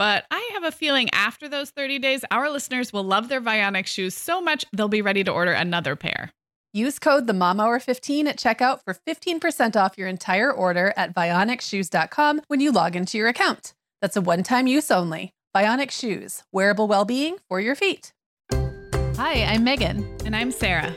But I have a feeling after those 30 days, our listeners will love their Vionic shoes so much they'll be ready to order another pair. Use code the Mom Hour 15 at checkout for 15% off your entire order at vionicshoes.com when you log into your account. That's a one-time use only. Vionic Shoes, wearable well-being for your feet. Hi, I'm Meagan. And I'm Sarah.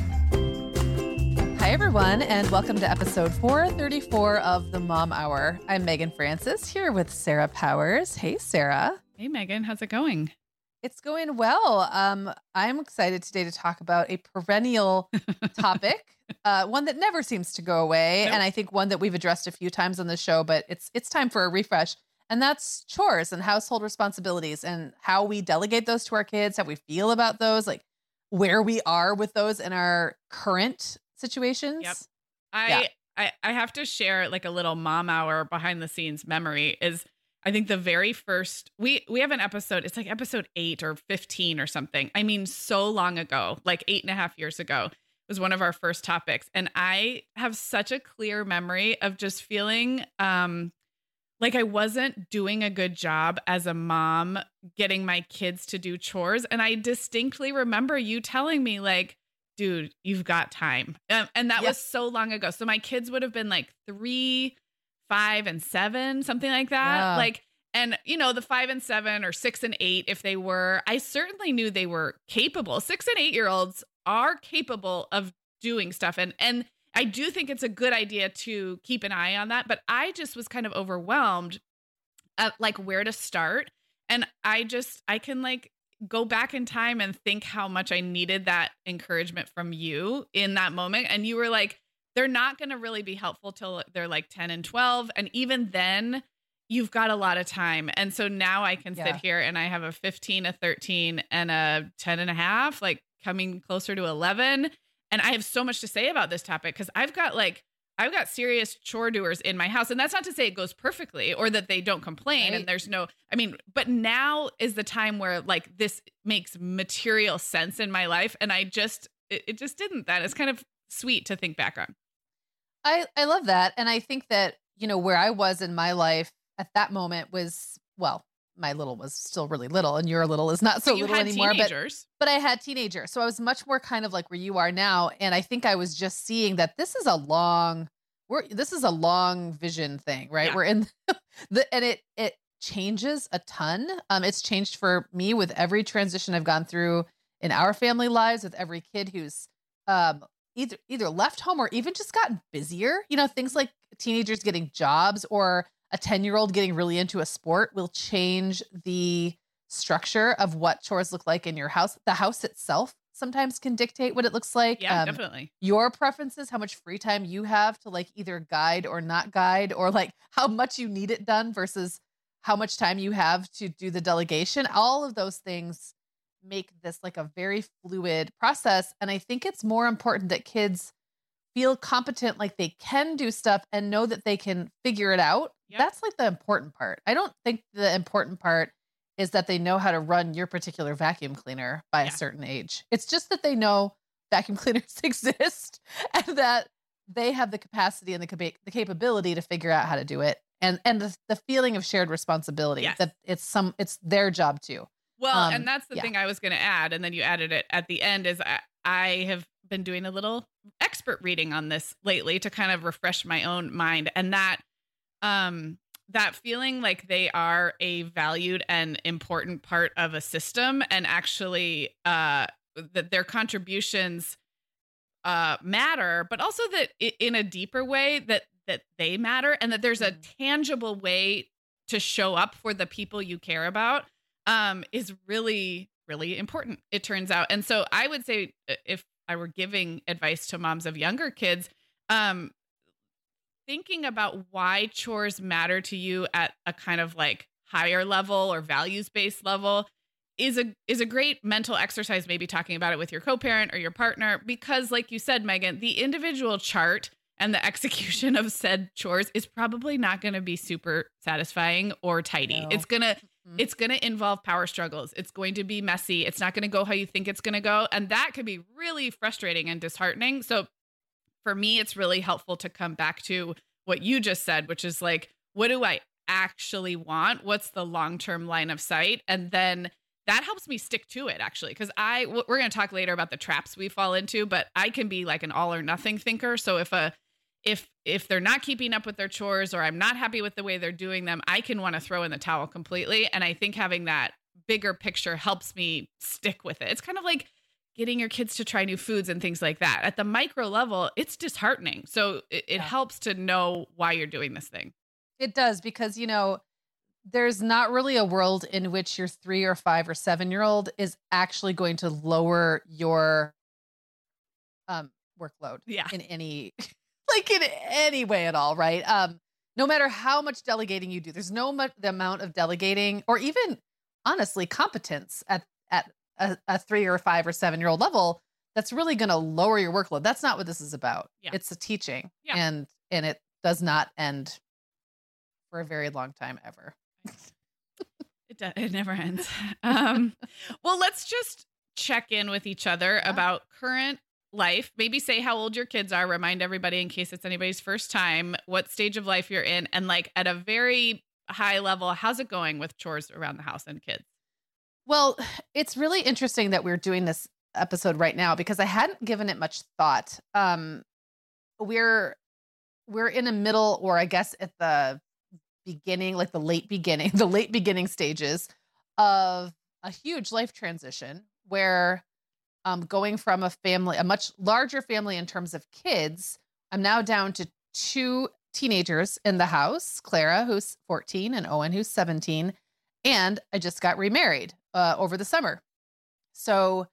Hi, everyone, and welcome to episode 434 of the Mom Hour. I'm Meagan Francis here with Sarah Powers. Hey, Sarah. Hey, Meagan, how's it going? It's going well. Um, I'm excited today to talk about a perennial topic, uh, one that never seems to go away, nope. and I think one that we've addressed a few times on the show. But it's it's time for a refresh, and that's chores and household responsibilities, and how we delegate those to our kids, how we feel about those, like where we are with those in our current situations. Yep. I yeah. I, I have to share like a little mom hour behind the scenes memory is I think the very first we we have an episode, it's like episode eight or 15 or something. I mean, so long ago, like eight and a half years ago, was one of our first topics. And I have such a clear memory of just feeling um like I wasn't doing a good job as a mom getting my kids to do chores. And I distinctly remember you telling me, like, dude, you've got time. Um, and that was so long ago. So my kids would have been like three, five, and seven, something like that. Yeah. Like, and you know, the five and seven or six and eight, if they were, I certainly knew they were capable. Six and eight year olds are capable of doing stuff. And, and, I do think it's a good idea to keep an eye on that, but I just was kind of overwhelmed at like where to start. And I just, I can like go back in time and think how much I needed that encouragement from you in that moment. And you were like, they're not going to really be helpful till they're like 10 and 12. And even then, you've got a lot of time. And so now I can yeah. sit here and I have a 15, a 13, and a 10 and a half, like coming closer to 11. And I have so much to say about this topic because I've got like I've got serious chore doers in my house. And that's not to say it goes perfectly or that they don't complain right. and there's no, I mean, but now is the time where like this makes material sense in my life. And I just, it, it just didn't. That is kind of sweet to think back on. I, I love that. And I think that, you know, where I was in my life at that moment was, well, my little was still really little and your little is not so little anymore teenagers. but but I had teenagers so I was much more kind of like where you are now and I think I was just seeing that this is a long we're this is a long vision thing right yeah. we're in the and it it changes a ton um it's changed for me with every transition I've gone through in our family lives with every kid who's um either either left home or even just gotten busier you know things like teenagers getting jobs or a 10 year old getting really into a sport will change the structure of what chores look like in your house. The house itself sometimes can dictate what it looks like. Yeah, um, definitely. Your preferences, how much free time you have to like either guide or not guide, or like how much you need it done versus how much time you have to do the delegation. All of those things make this like a very fluid process. And I think it's more important that kids feel competent, like they can do stuff and know that they can figure it out. Yep. That's like the important part. I don't think the important part is that they know how to run your particular vacuum cleaner by Yeah. a certain age. It's just that they know vacuum cleaners exist and that they have the capacity and the, the capability to figure out how to do it. And and the, the feeling of shared responsibility Yes. that it's some it's their job too. Well, Um, and that's the yeah. thing I was going to add, and then you added it at the end. Is I, I have been doing a little expert reading on this lately to kind of refresh my own mind, and that um that feeling like they are a valued and important part of a system, and actually uh that their contributions uh matter, but also that in a deeper way that that they matter, and that there's a Mhm. tangible way to show up for the people you care about um is really really important it turns out and so i would say uh, if i were giving advice to moms of younger kids um thinking about why chores matter to you at a kind of like higher level or values based level is a is a great mental exercise maybe talking about it with your co-parent or your partner because like you said Meagan the individual chart and the execution of said chores is probably not going to be super satisfying or tidy No. it's going to Mhm. it's going to involve power struggles. It's going to be messy. It's not going to go how you think it's going to go. And that could be really frustrating and disheartening. So for me, it's really helpful to come back to what you just said, which is like, what do I actually want? What's the long term line of sight? And then that helps me stick to it actually because i we're going to talk later about the traps we fall into but i can be like an all or nothing thinker so if a if if they're not keeping up with their chores or i'm not happy with the way they're doing them i can want to throw in the towel completely and i think having that bigger picture helps me stick with it. It's kind of like getting your kids to try new foods and things like that. At the micro level it's disheartening. So it, it Yeah. helps to know why you're doing this thing. It does because you know there's not really a world in which your 3 or 5 or 7 year old is actually going to lower your um workload yeah. in any like in any way at all, right? Um no matter how much delegating you do, there's no much the amount of delegating or even honestly competence at at a, a 3 or 5 or 7 year old level that's really going to lower your workload. That's not what this is about. Yeah. It's a teaching Yeah. and and it does not end for a very long time ever. It, do- it never ends. Um, well, let's just check in with each other Yeah. about current life. Maybe say how old your kids are. Remind everybody in case it's anybody's first time what stage of life you're in, and like at a very high level, how's it going with chores around the house and kids? Well, it's really interesting that we're doing this episode right now because I hadn't given it much thought. Um we're we're in a middle or I guess at the beginning, like the late beginning, the late beginning stages of a huge life transition where um going from a family, a much larger family in terms of kids, I'm now down to two teenagers in the house, Clara who's 14 and Owen who's 17 and I just got remarried uh, over the summer. So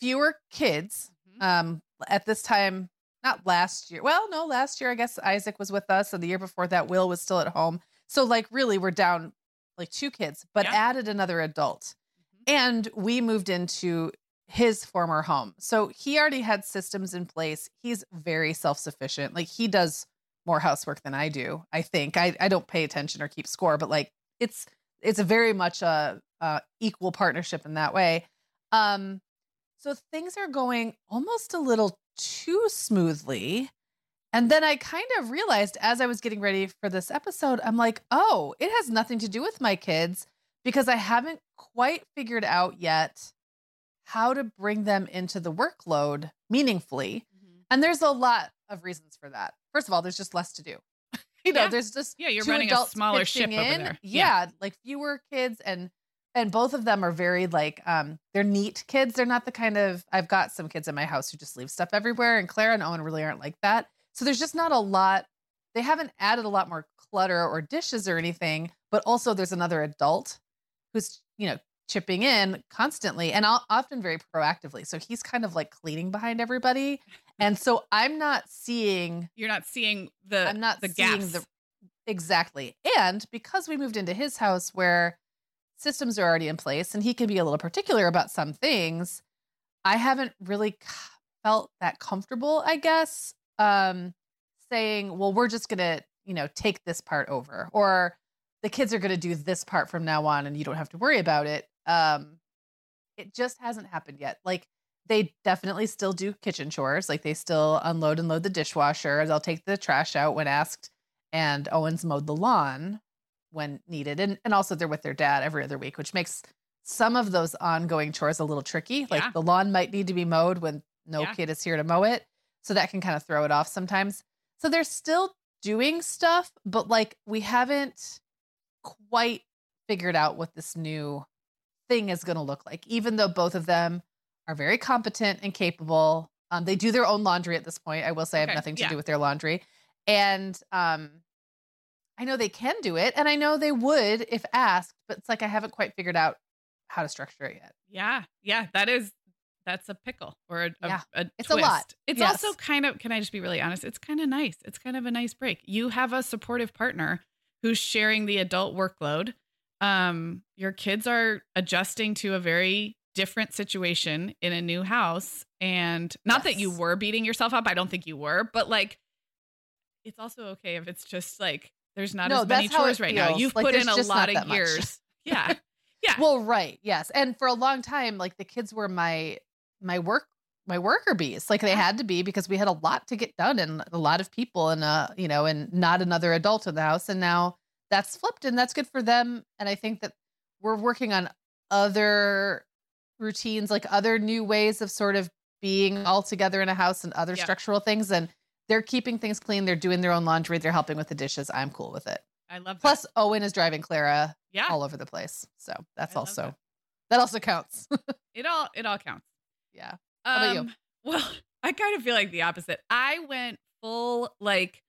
fewer kids Mhm. um, at this time, not last year. Well, no, last year, I guess Isaac was with us, and the year before that, Will was still at home. So, like, really, we're down like two kids, but Yeah. added another adult. Mhm. And we moved into his former home. So he already had systems in place. He's very self sufficient. Like, he does more housework than I do, I think. I, I don't pay attention or keep score, but like, it's it's a very much a, a equal partnership in that way. Um, so things are going almost a little too smoothly. And then I kind of realized as I was getting ready for this episode, I'm like, oh, it has nothing to do with my kids because I haven't quite figured out yet how to bring them into the workload meaningfully. And there's a lot of reasons for that. First of all, there's just less to do. you know, Yeah. there's just Yeah, you're running a smaller ship over in. there. Yeah, like fewer kids and and both of them are very like um they're neat kids. They're not the kind of I've got some kids in my house who just leave stuff everywhere and Clara and Owen really aren't like that. So there's just not a lot they haven't added a lot more clutter or dishes or anything, but also there's another adult who's, you know, chipping in constantly and often very proactively. So he's kind of like cleaning behind everybody. And so I'm not seeing You're not seeing the I'm not the seeing gaps. the exactly. And because we moved into his house where systems are already in place and he can be a little particular about some things, I haven't really felt that comfortable, I guess, um saying, "Well, we're just going to, you know, take this part over." Or the kids are going to do this part from now on and you don't have to worry about it. Um, it just hasn't happened yet. Like they definitely still do kitchen chores. Like they still unload and load the dishwasher. They'll take the trash out when asked. And Owen's mowed the lawn when needed. And and also they're with their dad every other week, which makes some of those ongoing chores a little tricky. Like Yeah. the lawn might need to be mowed when no Yeah. kid is here to mow it. So that can kind of throw it off sometimes. So they're still doing stuff, but like we haven't quite figured out what this new thing is going to look like, even though both of them are very competent and capable. Um, they do their own laundry at this point. I will say I have nothing to yeah. do with their laundry. And um, I know they can do it, and I know they would if asked, but it's like I haven't quite figured out how to structure it yet. Yeah. Yeah. That is, that's a pickle or a, a- Yeah. a It's a lot. It's Yes. also kind of, can I just be really honest? It's kind of nice. It's kind of a nice break. You have a supportive partner who's sharing the adult workload. Um, your kids are adjusting to a very different situation in a new house. And not that you were beating yourself up. I don't think you were, but like, it's also okay if it's just like, there's not No, as many that's how it chores right now. You've Like, put in a lot of years. Yeah. Yeah. Well, right, yes, and for a long time, like the kids were my my work my worker bees. Like they had to be because we had a lot to get done and a lot of people and uh you know and not another adult in the house. And now that's flipped and that's good for them. And I think that we're working on other routines, like other new ways of sort of being all together in a house and other Yep. structural things. And they're keeping things clean. They're doing their own laundry. They're helping with the dishes. I'm cool with it. I love that. Plus, Owen is driving Clara yeah. all over the place. So that's I also that. that also counts. It all, it all counts. yeah. Um, about you? Well, I kind of feel like the opposite. I went full like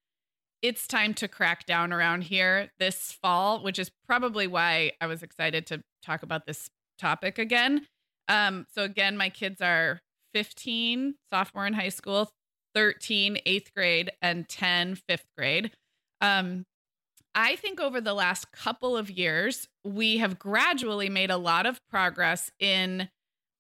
it's time to crack down around here this fall, which is probably why I was excited to talk about this topic again. Um, so again, my kids are 15, sophomore in high school, 13, eighth grade, and 10, fifth grade. Um, I think over the last couple of years, we have gradually made a lot of progress in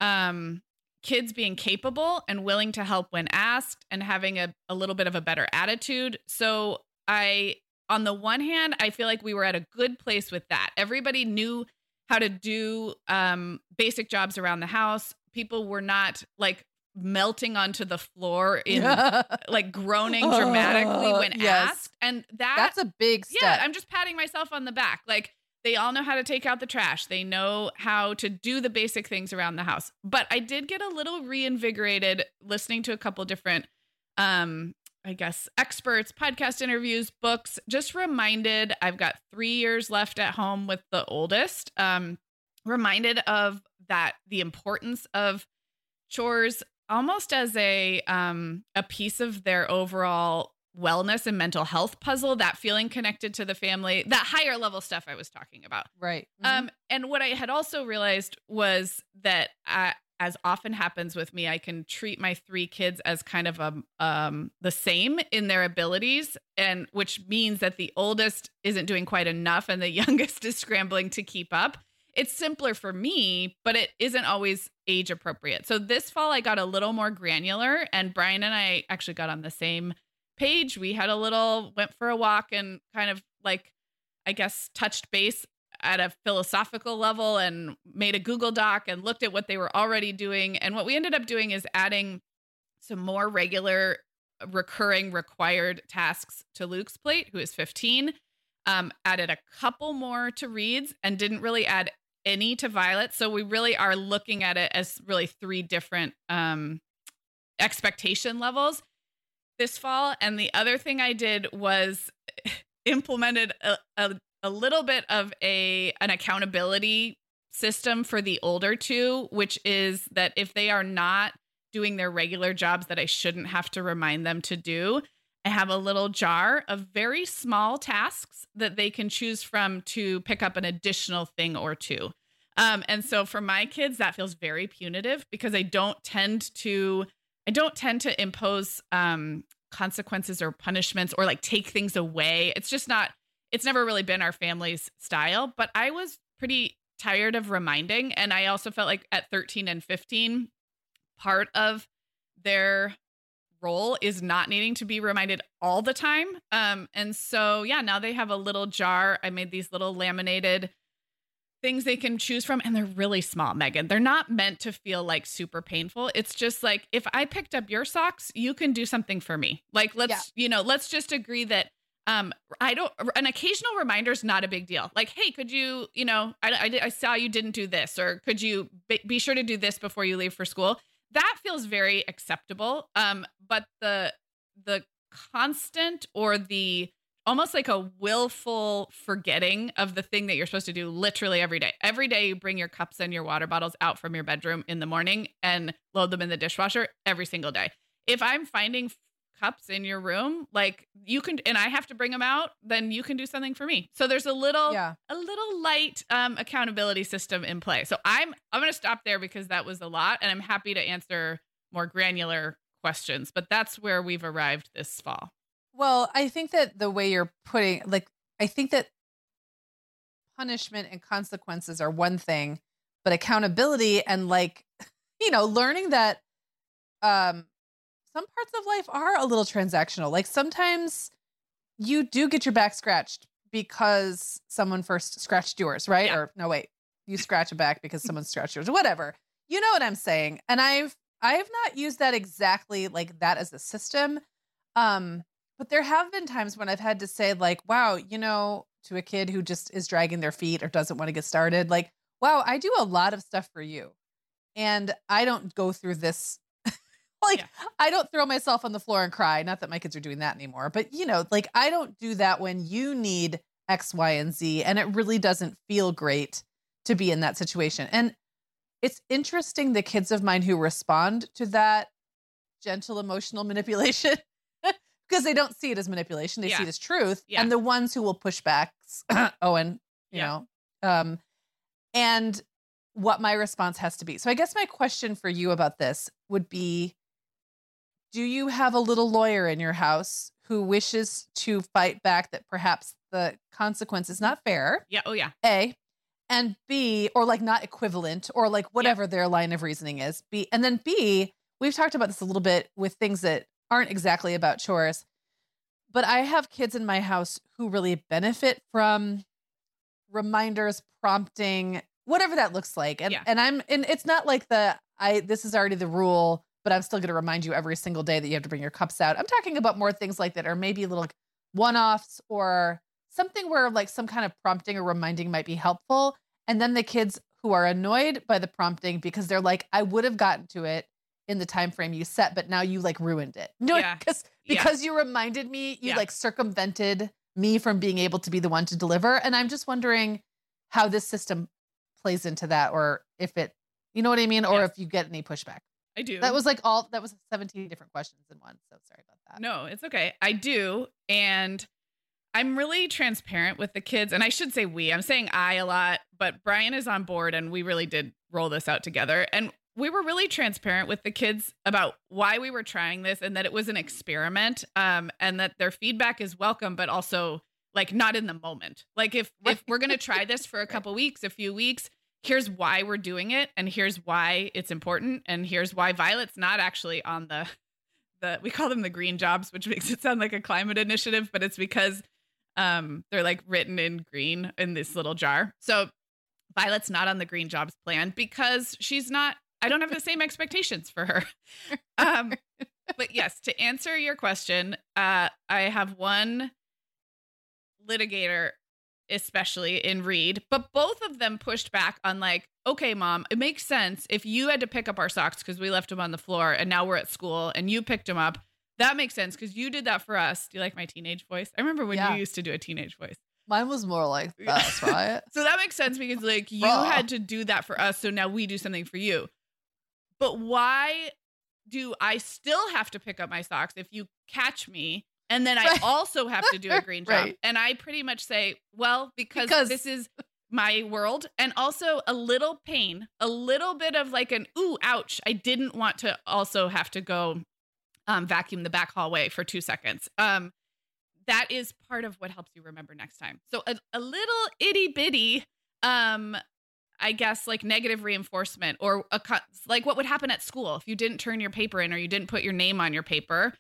um, kids being capable and willing to help when asked and having a, a little bit of a better attitude. So, I, on the one hand, I feel like we were at a good place with that. Everybody knew how to do um, basic jobs around the house. People were not like melting onto the floor in like groaning dramatically when Yes. asked. And that That's a big step. yeah, I'm just patting myself on the back. Like they all know how to take out the trash. They know how to do the basic things around the house. But I did get a little reinvigorated listening to a couple different um I guess experts, podcast interviews, books, just reminded I've got 3 years left at home with the oldest. Um reminded of that the importance of chores almost as a um a piece of their overall wellness and mental health puzzle that feeling connected to the family that higher level stuff i was talking about right. um and what i had also realized was that I, as often happens with me i can treat my three kids as kind of a um the same in their abilities and which means that the oldest isn't doing quite enough and the youngest is scrambling to keep up it's simpler for me, but it isn't always age appropriate. So this fall, I got a little more granular, and Brian and I actually got on the same page. We had a little, went for a walk, and kind of like, I guess, touched base at a philosophical level and made a Google Doc and looked at what they were already doing. And what we ended up doing is adding some more regular, recurring, required tasks to Luke's plate, who is 15 um, added a couple more to Reed's and didn't really add any to Violet. So we really are looking at it as really three different um, expectation levels this fall. And the other thing I did was implemented a, a, a little bit of a an accountability system for the older two, which is that if they are not doing their regular jobs that I shouldn't have to remind them to do, I have a little jar of very small tasks that they can choose from to pick up an additional thing or two. Um, and so for my kids, that feels very punitive because I don't tend to, I don't tend to impose um, consequences or punishments or like take things away. It's just not, it's never really been our family's style. But I was pretty tired of reminding. And I also felt like at 13 and 15, part of their role is not needing to be reminded all the time. Um, and so yeah, now they have a little jar. I made these little laminated things they can choose from and they're really small megan they're not meant to feel like super painful it's just like if i picked up your socks you can do something for me like let's yeah. you know let's just agree that um i don't an occasional reminder is not a big deal like hey could you you know i, I, I saw you didn't do this or could you be, sure to do this before you leave for school that feels very acceptable um but the the constant or the almost like a willful forgetting of the thing that you're supposed to do literally every day. Every day you bring your cups and your water bottles out from your bedroom in the morning and load them in the dishwasher every single day. If I'm finding cups in your room, like you can and I have to bring them out, then you can do something for me. So there's a little yeah. a little light um accountability system in play. So I'm I'm going to stop there because that was a lot and I'm happy to answer more granular questions, but that's where we've arrived this fall. Well, I think that the way you're putting, like, I think that punishment and consequences are one thing, but accountability and, like, you know, learning that um some parts of life are a little transactional. Like, sometimes you do get your back scratched because someone first scratched yours, right? Yeah. Or no, wait, you scratch a back because someone scratched yours, or whatever. You know what I'm saying? And I've I have not used that exactly like that as a system. Um, but there have been times when I've had to say, like, wow, you know, to a kid who just is dragging their feet or doesn't want to get started, like, wow, I do a lot of stuff for you. And I don't go through this. Like, yeah. I don't throw myself on the floor and cry. Not that my kids are doing that anymore, but, you know, like, I don't do that when you need X, Y, and Z. And it really doesn't feel great to be in that situation. And it's interesting the kids of mine who respond to that gentle emotional manipulation because they don't see it as manipulation; they yeah. see it as truth. Yeah. And the ones who will push back, Owen, you know, um, and what my response has to be. So I guess my question for you about this would be: Do you have a little lawyer in your house who wishes to fight back that perhaps the consequence is not fair? Yeah. Oh yeah. A and B, or like not equivalent, or like whatever their line of reasoning is. B, and then B, we've talked about this a little bit with things that aren't exactly about chores. But I have kids in my house who really benefit from reminders, prompting, whatever that looks like. And yeah. and I'm and it's not like the I this is already the rule, but I'm still going to remind you every single day that you have to bring your cups out. I'm talking about more things like that or maybe little one-offs or something where like some kind of prompting or reminding might be helpful. And then the kids who are annoyed by the prompting because they're like, I would have gotten to it in the time frame you set, but now you like ruined it. No, yeah. because because yeah. you reminded me, you yeah. like circumvented me from being able to be the one to deliver. And I'm just wondering how this system plays into that, or if it, you know what I mean, or if you get any pushback. I do. That was like all that was 17 different questions in one. So sorry about that. No, it's okay. I do. And I'm really transparent with the kids. And I should say we, I'm saying I a lot, but Brian is on board and we really did roll this out together. And we were really transparent with the kids about why we were trying this and that it was an experiment um, and that their feedback is welcome but also like not in the moment like if if we're going to try this for a couple weeks a few weeks here's why we're doing it and here's why it's important and here's why violet's not actually on the the we call them the green jobs which makes it sound like a climate initiative but it's because um they're like written in green in this little jar so Violet's not on the green jobs plan because she's not I don't have the same expectations for her. Um, but yes, to answer your question, uh, I have one litigator, especially in Reed, but both of them pushed back on like, okay, mom, it makes sense if you had to pick up our socks because we left them on the floor and now we're at school and you picked them up. That makes sense because you did that for us. Do you like my teenage voice? I remember when yeah. you used to do a teenage voice. Mine was more like that, right? so that makes sense because like you had to do that for us, so now we do something for you. But why do I still have to pick up my socks if you catch me? And then I also have to do a green job. Right. And I pretty much say, well, because, because this is my world and also a little pain, a little bit of like an ooh, ouch. I didn't want to also have to go um, vacuum the back hallway for two seconds. Um, that is part of what helps you remember next time. So a, a little itty bitty um, I guess like negative reinforcement or a like what would happen at school if you didn't turn your paper in or you didn't put your name on your paper,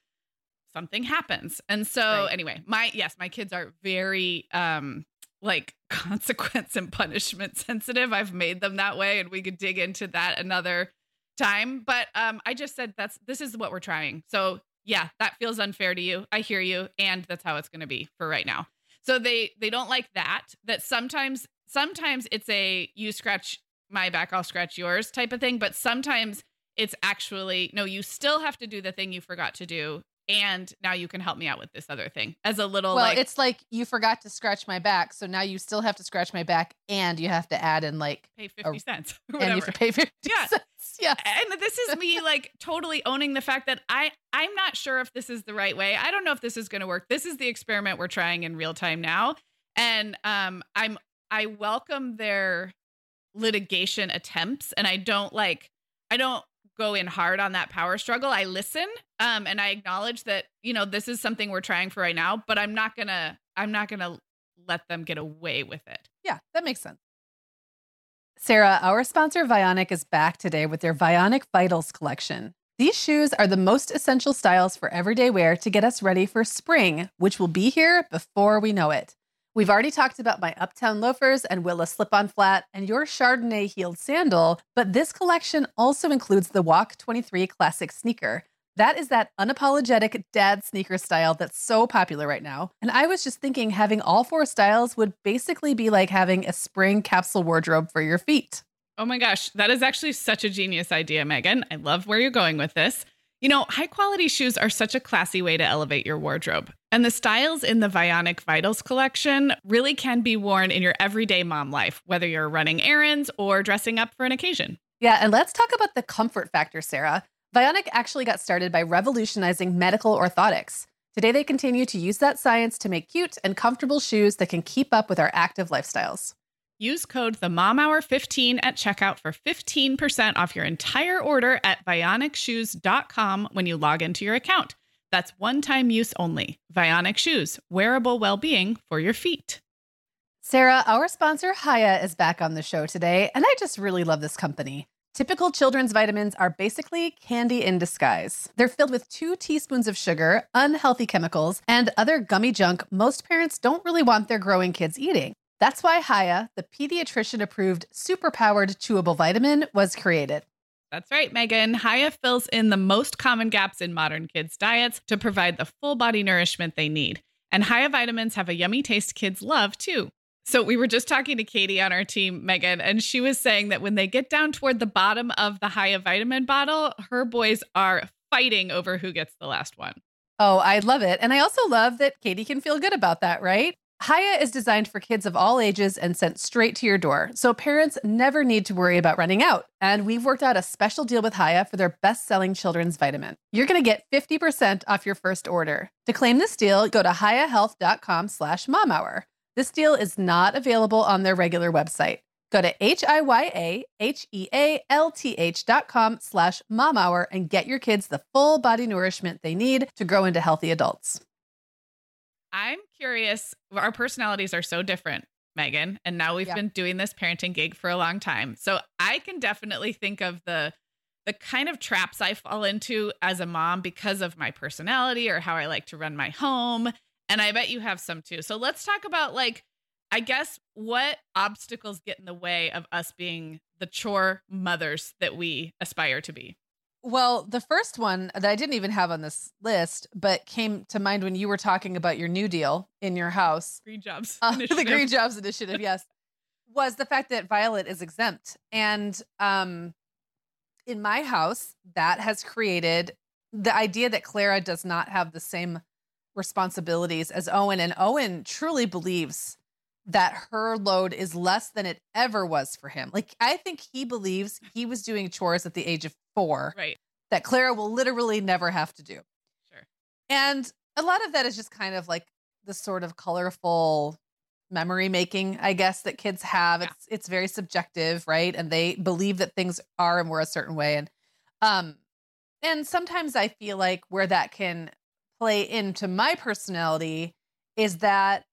something happens. And so right. anyway, my yes, my kids are very um like consequence and punishment sensitive. I've made them that way and we could dig into that another time, but um I just said that's this is what we're trying. So, yeah, that feels unfair to you. I hear you and that's how it's going to be for right now. So they they don't like that that sometimes sometimes it's a you scratch my back, I'll scratch yours type of thing. But sometimes it's actually no, you still have to do the thing you forgot to do. And now you can help me out with this other thing as a little well, like, it's like you forgot to scratch my back. So now you still have to scratch my back and you have to add in like pay 50 a, cents. And you have to pay 50 yeah. cents. Yeah. And this is me like totally owning the fact that I I'm not sure if this is the right way. I don't know if this is going to work. This is the experiment we're trying in real time now. And um I'm I welcome their litigation attempts and I don't like I don't go in hard on that power struggle. I listen um and I acknowledge that, you know, this is something we're trying for right now, but I'm not going to I'm not going to let them get away with it. Yeah, that makes sense. Sarah, our sponsor Vionic is back today with their Vionic Vitals collection. These shoes are the most essential styles for everyday wear to get us ready for spring, which will be here before we know it. We've already talked about my Uptown loafers and Willa slip on flat and your Chardonnay heeled sandal, but this collection also includes the Walk 23 classic sneaker. That is that unapologetic dad sneaker style that's so popular right now. And I was just thinking having all four styles would basically be like having a spring capsule wardrobe for your feet. Oh my gosh, that is actually such a genius idea, Meagan. I love where you're going with this. You know, high quality shoes are such a classy way to elevate your wardrobe. And the styles in the Vionic Vitals collection really can be worn in your everyday mom life, whether you're running errands or dressing up for an occasion. Yeah, and let's talk about the comfort factor, Sarah. Vionic actually got started by revolutionizing medical orthotics. Today, they continue to use that science to make cute and comfortable shoes that can keep up with our active lifestyles. Use code the Mom Hour 15 at checkout for 15% off your entire order at vionicshoes.com when you log into your account. That's one-time use only. Vionic Shoes, wearable well-being for your feet. Sarah, our sponsor Hiya is back on the show today, and I just really love this company. Typical children's vitamins are basically candy in disguise. They're filled with two teaspoons of sugar, unhealthy chemicals, and other gummy junk most parents don't really want their growing kids eating. That's why Hiya, the pediatrician approved superpowered chewable vitamin, was created. That's right, Meagan. Hiya fills in the most common gaps in modern kids' diets to provide the full body nourishment they need. And Hiya vitamins have a yummy taste kids love too. So we were just talking to Katie on our team, Meagan, and she was saying that when they get down toward the bottom of the Hiya vitamin bottle, her boys are fighting over who gets the last one. Oh, I love it. And I also love that Katie can feel good about that, right? Hiya is designed for kids of all ages and sent straight to your door, so parents never need to worry about running out. And we've worked out a special deal with Hiya for their best-selling children's vitamin. You're going to get 50% off your first order. To claim this deal, go to hiyahealth.com slash momhour. This deal is not available on their regular website. Go to H-I-Y-A-H-E-A-L-T-H dot com slash momhour and get your kids the full body nourishment they need to grow into healthy adults. I'm curious. Our personalities are so different, Meagan, and now we've yeah. been doing this parenting gig for a long time. So I can definitely think of the the kind of traps I fall into as a mom because of my personality or how I like to run my home. And I bet you have some too. So let's talk about like I guess what obstacles get in the way of us being the chore mothers that we aspire to be. Well, the first one that I didn't even have on this list, but came to mind when you were talking about your new deal in your house. Green Jobs. Uh, the Green Jobs Initiative, yes. was the fact that Violet is exempt. And um, in my house, that has created the idea that Clara does not have the same responsibilities as Owen. And Owen truly believes that her load is less than it ever was for him. Like, I think he believes he was doing chores at the age of four. Right. That Clara will literally never have to do. Sure. And a lot of that is just kind of like the sort of colorful memory making, I guess, that kids have. Yeah. It's it's very subjective, right? And they believe that things are and were a certain way. And um and sometimes I feel like where that can play into my personality is that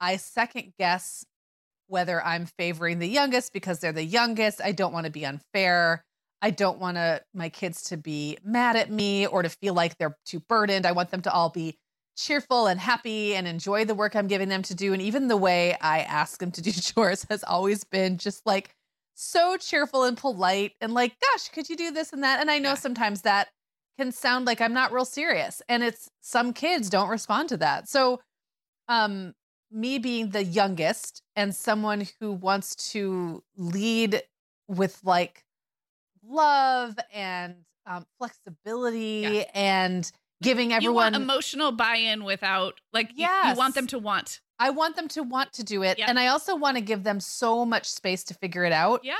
I second guess whether I'm favoring the youngest because they're the youngest. I don't want to be unfair. I don't want to my kids to be mad at me or to feel like they're too burdened. I want them to all be cheerful and happy and enjoy the work I'm giving them to do. And even the way I ask them to do chores has always been just like so cheerful and polite and like, gosh, could you do this and that? And I know yeah. sometimes that can sound like I'm not real serious. And it's some kids don't respond to that. So um me being the youngest and someone who wants to lead with like love and um, flexibility yeah. and giving everyone emotional buy-in without like yes. you, you, want them to want. I want them to want to do it, yep. and I also want to give them so much space to figure it out. Yeah,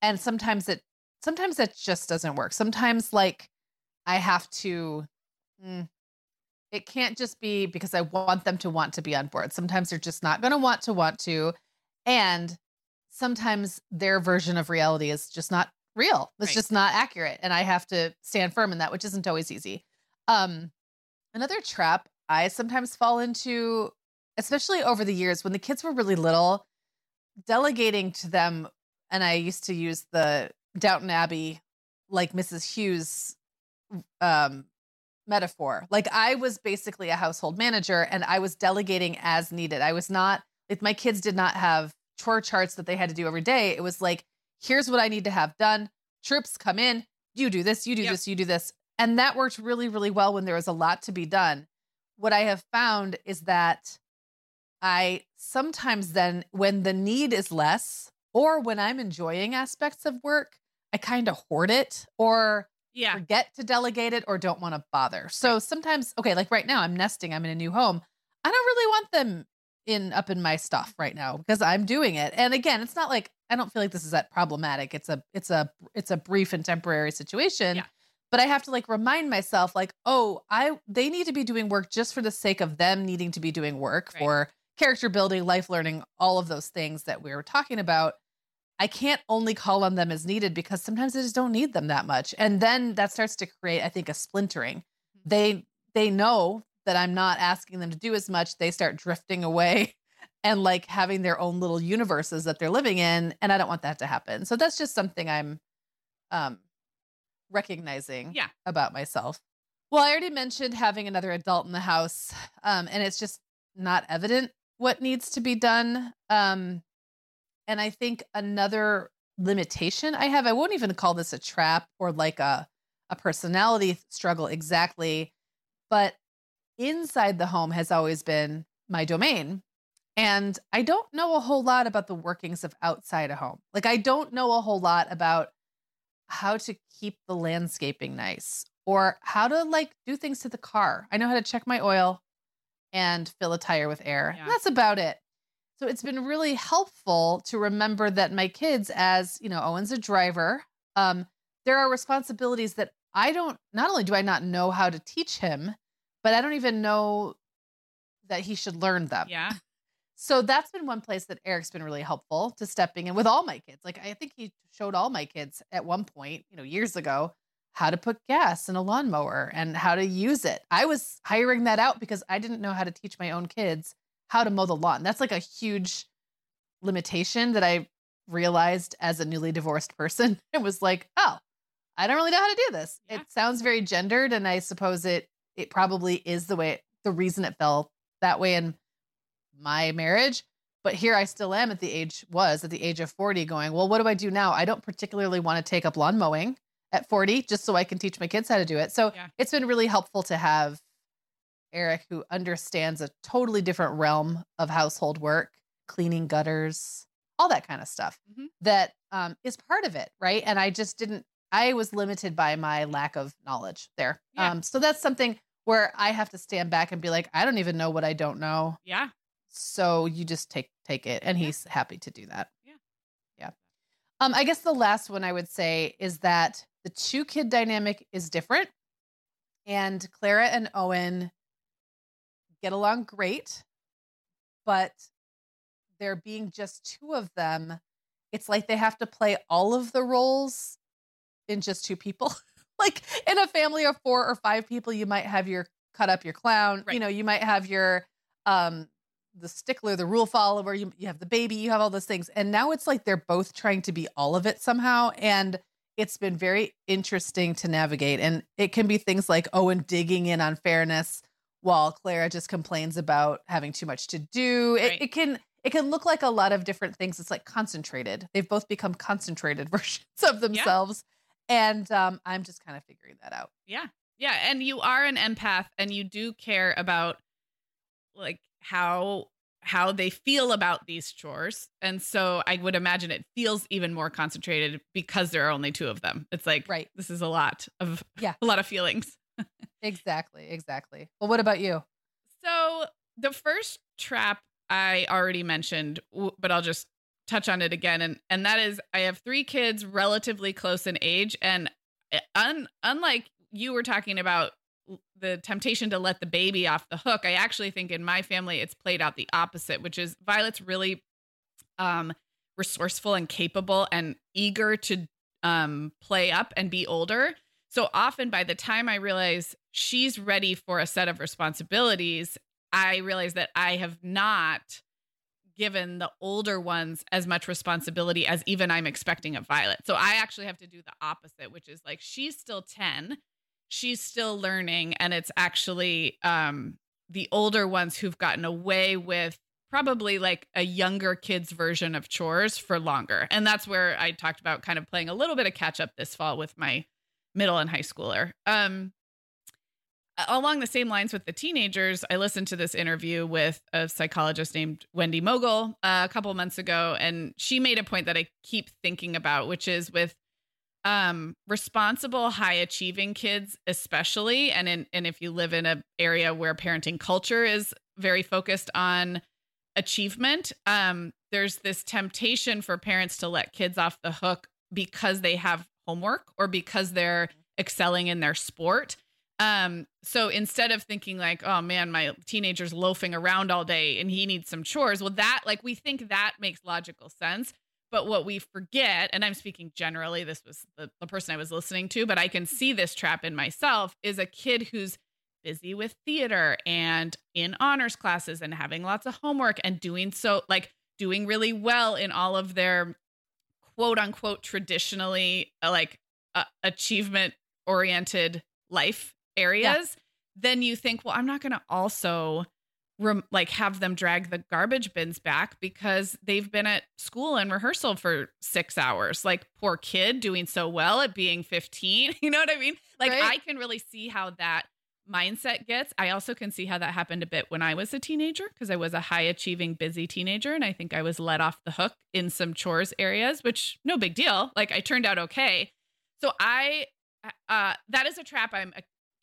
and sometimes it sometimes it just doesn't work. Sometimes like I have to. Mm, it can't just be because I want them to want to be on board. Sometimes they're just not going to want to want to, and sometimes their version of reality is just not real. It's right. just not accurate. And I have to stand firm in that, which isn't always easy. Um, another trap I sometimes fall into, especially over the years when the kids were really little, delegating to them. And I used to use the Downton Abbey, like Mrs. Hughes um, metaphor. Like I was basically a household manager and I was delegating as needed. I was not, if my kids did not have chore charts that they had to do every day, it was like, here's what I need to have done. Troops come in, you do this, you do yep. this, you do this. And that worked really, really well when there was a lot to be done. What I have found is that I sometimes then, when the need is less, or when I'm enjoying aspects of work, I kind of hoard it or yeah. forget to delegate it or don't want to bother. So sometimes, okay, like right now, I'm nesting, I'm in a new home. I don't really want them in up in my stuff right now because I'm doing it. And again, it's not like I don't feel like this is that problematic. It's a it's a it's a brief and temporary situation. Yeah. But I have to like remind myself like, "Oh, I they need to be doing work just for the sake of them needing to be doing work right. for character building, life learning, all of those things that we were talking about." I can't only call on them as needed because sometimes I just don't need them that much. And then that starts to create I think a splintering. Mm-hmm. They they know that I'm not asking them to do as much. They start drifting away and like having their own little universes that they're living in and i don't want that to happen so that's just something i'm um recognizing yeah. about myself well i already mentioned having another adult in the house um and it's just not evident what needs to be done um and i think another limitation i have i won't even call this a trap or like a a personality struggle exactly but inside the home has always been my domain and I don't know a whole lot about the workings of outside a home. Like, I don't know a whole lot about how to keep the landscaping nice or how to like do things to the car. I know how to check my oil and fill a tire with air. Yeah. That's about it. So it's been really helpful to remember that my kids, as you know, Owen's a driver, um, there are responsibilities that I don't, not only do I not know how to teach him, but I don't even know that he should learn them. Yeah. So that's been one place that Eric's been really helpful to stepping in with all my kids. Like I think he showed all my kids at one point, you know, years ago, how to put gas in a lawnmower and how to use it. I was hiring that out because I didn't know how to teach my own kids how to mow the lawn. That's like a huge limitation that I realized as a newly divorced person. It was like, oh, I don't really know how to do this. Yeah. It sounds very gendered and I suppose it it probably is the way the reason it fell that way in my marriage. But here I still am at the age was at the age of 40 going, well, what do I do now? I don't particularly want to take up lawn mowing at 40 just so I can teach my kids how to do it. So yeah. it's been really helpful to have Eric who understands a totally different realm of household work, cleaning gutters, all that kind of stuff mm-hmm. that um, is part of it. Right. And I just didn't, I was limited by my lack of knowledge there. Yeah. Um, so that's something where I have to stand back and be like, I don't even know what I don't know. Yeah. So you just take take it and he's happy to do that. Yeah. Yeah. Um I guess the last one I would say is that the two kid dynamic is different and Clara and Owen get along great, but there being just two of them, it's like they have to play all of the roles in just two people. like in a family of four or five people, you might have your cut up your clown, right. you know, you might have your um the stickler, the rule follower, you, you have the baby, you have all those things. And now it's like they're both trying to be all of it somehow. And it's been very interesting to navigate. And it can be things like Owen digging in on fairness while Clara just complains about having too much to do. It, Right. it can it can look like a lot of different things. It's like concentrated. They've both become concentrated versions of themselves. And um, I'm just kind of figuring that out. Yeah. Yeah. And you are an empath and you do care about like how how they feel about these chores. And so I would imagine it feels even more concentrated because there are only two of them. It's like Right. this is a lot of Yeah. a lot of feelings. Exactly. Exactly. Well, what about you? So the first trap I already mentioned, but I'll just touch on it again, and and that is I have three kids relatively close in age, and uh, un, unlike you were talking about the temptation to let the baby off the hook, I actually think in my family it's played out the opposite, which is Violet's really um resourceful and capable and eager to um play up and be older. So often by the time I realize she's ready for a set of responsibilities, I realize that I have not given the older ones as much responsibility as even I'm expecting of Violet. So I actually have to do the opposite, which is like she's still 10, she's still learning and it's actually um the older ones who've gotten away with probably like a younger kid's version of chores for longer. And that's where I talked about kind of playing a little bit of catch up this fall with my middle and high schooler. Um along the same lines with the teenagers, I listened to this interview with a psychologist named Wendy Mogel uh, a couple months ago, and she made a point that I keep thinking about, which is with um, responsible, high achieving kids, especially, and in, and if you live in an area where parenting culture is very focused on achievement, um, there's this temptation for parents to let kids off the hook because they have homework or because they're excelling in their sport. Um, so instead of thinking like, oh man, my teenager's loafing around all day and he needs some chores, well, that like we think that makes logical sense. But what we forget, and I'm speaking generally, this was the, the person I was listening to, but I can see this trap in myself, is a kid who's busy with theater and in honors classes and having lots of homework and doing so like doing really well in all of their quote unquote traditionally uh, like uh, achievement oriented life areas then you think well i'm not going to also rem- like have them drag the garbage bins back because they've been at school and rehearsal for 6 hours. Like poor kid doing so well at being 15 you know what i mean? Like Right. i can really see how that mindset gets. I also can see how that happened a bit when I was a teenager because I was a high achieving, busy teenager. And I think I was let off the hook in some chores areas, which no big deal. Like I turned out okay. So I, uh, that is a trap I'm uh,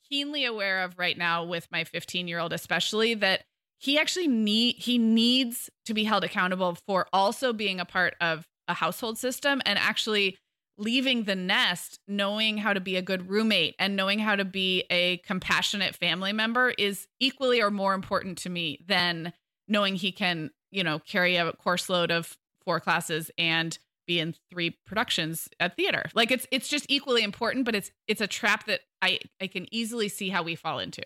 keenly aware of right now with my 15 year old, especially that he actually need, he needs to be held accountable for also being a part of a household system and actually leaving the nest knowing how to be a good roommate and knowing how to be a compassionate family member is equally or more important to me than knowing he can you know carry a course load of four classes and be in three productions at theater. Like it's it's just equally important but it's it's a trap that i i can easily see how we fall into.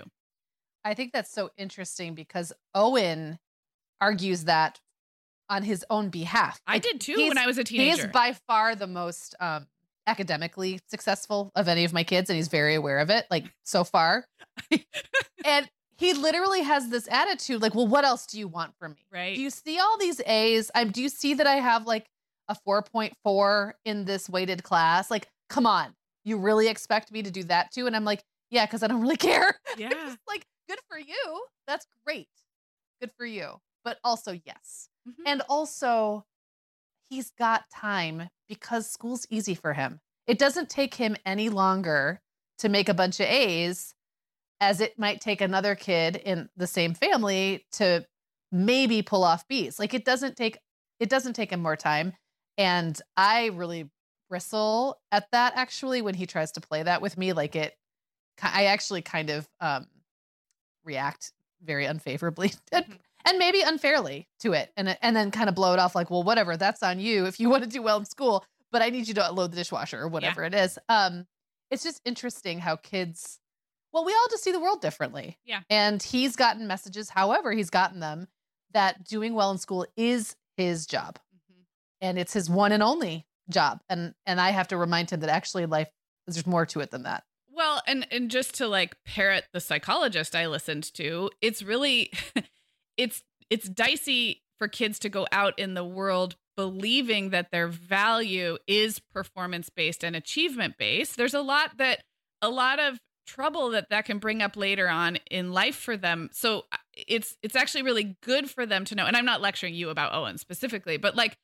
I think that's so interesting because Owen argues that on his own behalf. i Like, did too when i was a teenager. He is by far the most um, academically successful of any of my kids, and he's very aware of it, like so far. and he literally has this attitude, like, "Well, what else do you want from me? right Do you see all these A's? I'm. Do you see that I have like a 4.4 in this weighted class? Like, come on, you really expect me to do that too? And I'm like, yeah, because I don't really care. yeah like, good for you. That's great. Good for you. But also, yes. Mhm. And also, he's got time because school's easy for him. It doesn't take him any longer to make a bunch of A's as it might take another kid in the same family to maybe pull off B's. Like it doesn't take it doesn't take him more time. And I really bristle at that actually when he tries to play that with me. Like it I actually kind of um react very unfavorably. and maybe unfairly to it and and then kind of blow it off like well whatever that's on you if you want to do well in school but i need you to load the dishwasher or whatever it is. Um it's just interesting how kids well we all just see the world differently. Yeah. and he's gotten messages however he's gotten them that doing well in school is his job. Mm-hmm. and it's his one and only job and and i have to remind him that actually life there's more to it than that. Well and and just to like parrot the psychologist i listened to it's really it's it's dicey for kids to go out in the world believing that their value is performance based and achievement based there's a lot that a lot of trouble that that can bring up later on in life for them. So uh, it's it's actually really good for them to know and i'm not lecturing you about owen specifically but like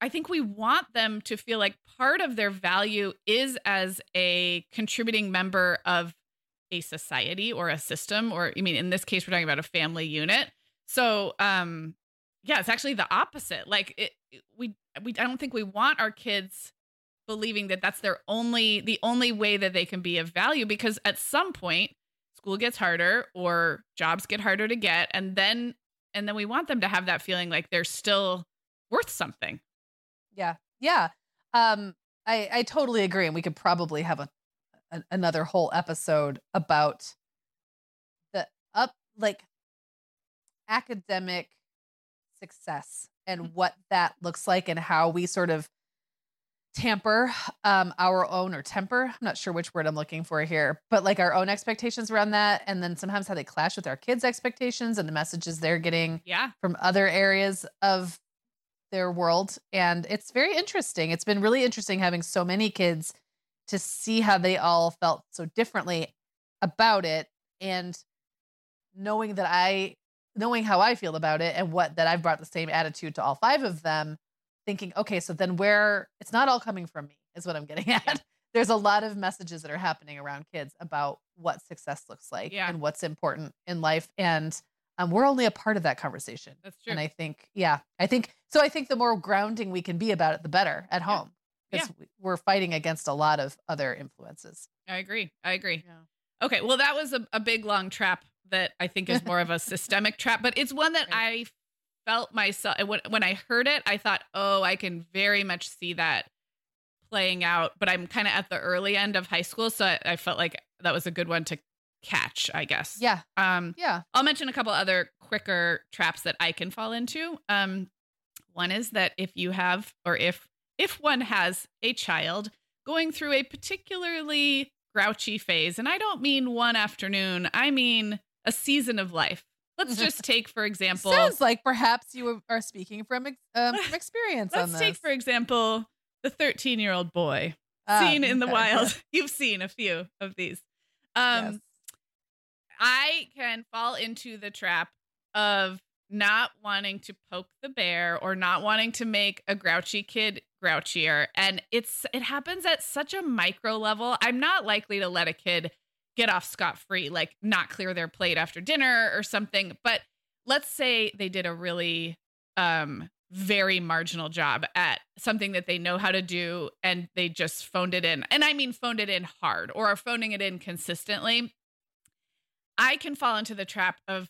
i think we want them to feel like part of their value is as a contributing member of a society or a system or i mean in this case we're talking about a family unit so um yeah, it's actually the opposite. Like it, we we I don't think we want our kids believing that that's their only the only way that they can be of value because at some point school gets harder or jobs get harder to get and then and then we want them to have that feeling like they're still worth something. Yeah. Yeah. Um I I totally agree and we could probably have a, a another whole episode about the up like academic success and mm. what that looks like and how we sort of tamper um our own or temper i'm not sure which word i'm looking for here but like our own expectations around that and then sometimes how they clash with our kids expectations and the messages they're getting yeah. from other areas of their world. And it's very interesting. It's been really interesting having so many kids to see how they all felt so differently about it and knowing that i knowing how I feel about it and what that I've brought the same attitude to all five of them, thinking, okay, so then where it's not all coming from me, is what I'm getting at. There's a lot of messages that are happening around kids about what success looks like yeah. and what's important in life. And um, we're only a part of that conversation. That's true. And I think, yeah, I think so. I think the more grounding we can be about it, the better at home because yeah. we're fighting against a lot of other influences. I agree. I agree. Okay. Well, that was a, a big long trap that I think is more of a systemic trap, but it's one that right. I felt myself when when I heard it, I thought, "Oh, I can very much see that playing out." But I'm kind of at the early end of high school, so I, I, felt like that was a good one to catch, I guess. Yeah. Um yeah. I'll mention a couple other quicker traps that I can fall into. Um one is that if you have or if if one has a child going through a particularly grouchy phase, and I don't mean one afternoon, I mean a season of life. Let's just take, for example, sounds like perhaps you are speaking from um, from experience. Let's take, for example, the 13 year old boy um, seen in the wild. You've seen a few of these. Um, yes. I can fall into the trap of not wanting to poke the bear or not wanting to make a grouchy kid grouchier and it's it happens at such a micro level i'm not likely to let a kid get off scot free, like not clear their plate after dinner or something. But let's say they did a really um very marginal job at something that they know how to do and they just phoned it in. And I mean phoned it in hard or are phoning it in consistently. I can fall into the trap of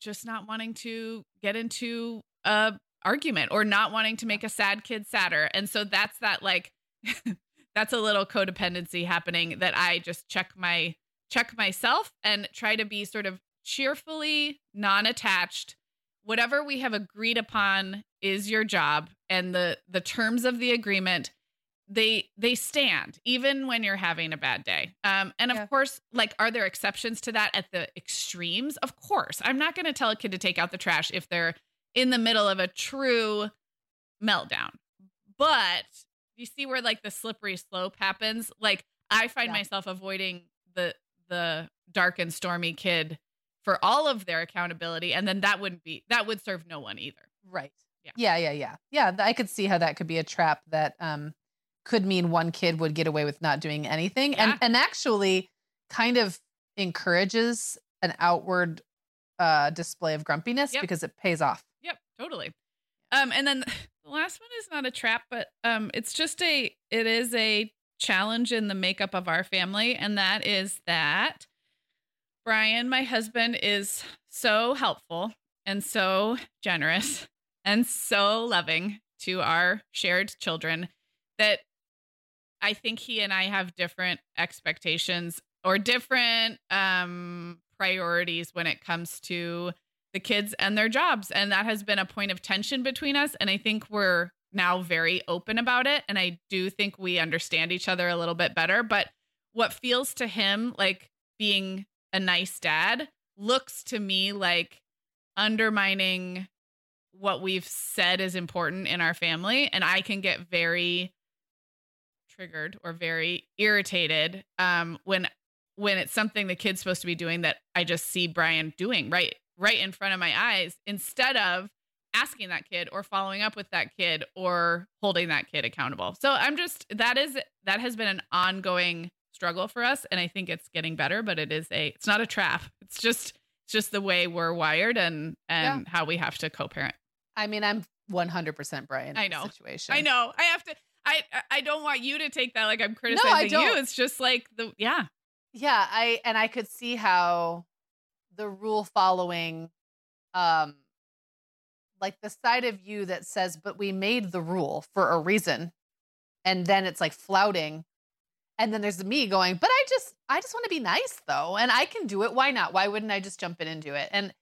just not wanting to get into a argument or not wanting to make a sad kid sadder. And so that's that like that's a little codependency happening that I just check my check myself and try to be sort of cheerfully non attached. Whatever we have agreed upon is your job and the the terms of the agreement they they stand even when you're having a bad day um and of yeah. course like are there exceptions to that at the extremes of course i'm not going to tell a kid to take out the trash if they're in the middle of a true meltdown but you see where like the slippery slope happens like i find yeah. myself avoiding the the dark and stormy kid for all of their accountability and then that wouldn't be that would serve no one either. Right. Yeah. Yeah yeah yeah. Yeah i could see how that could be a trap that um could mean one kid would get away with not doing anything yeah. and and actually kind of encourages an outward uh display of grumpiness yep. because it pays off. Yep totally. Um and then the last one is not a trap but um it's just a it is a challenge in the makeup of our family, and that is that Brian, my husband, is so helpful and so generous and so loving to our shared children that I think he and I have different expectations or different um, priorities when it comes to the kids and their jobs. And that has been a point of tension between us. And I think we're now very open about it. And I do think we understand each other a little bit better. But what feels to him like being a nice dad looks to me like undermining what we've said is important in our family. And I can get very triggered or very irritated um, when when it's something the kid's supposed to be doing that I just see Brian doing right right in front of my eyes instead of asking that kid or following up with that kid or holding that kid accountable. So I'm just that is that has been an ongoing struggle for us and I think it's getting better but it is a it's not a trap. It's just it's just the way we're wired and and yeah. how we have to co-parent. I mean, I'm 100% Brian. I know. Situation. I know. I have to I I don't want you to take that like I'm criticizing no, you. It's just like the yeah. Yeah, I and I could see how the rule following um like the side of you that says but we made the rule for a reason and then it's like flouting and then there's me going but i just i just want to be nice though and i can do it. Why not? Why wouldn't i just jump in and do it? And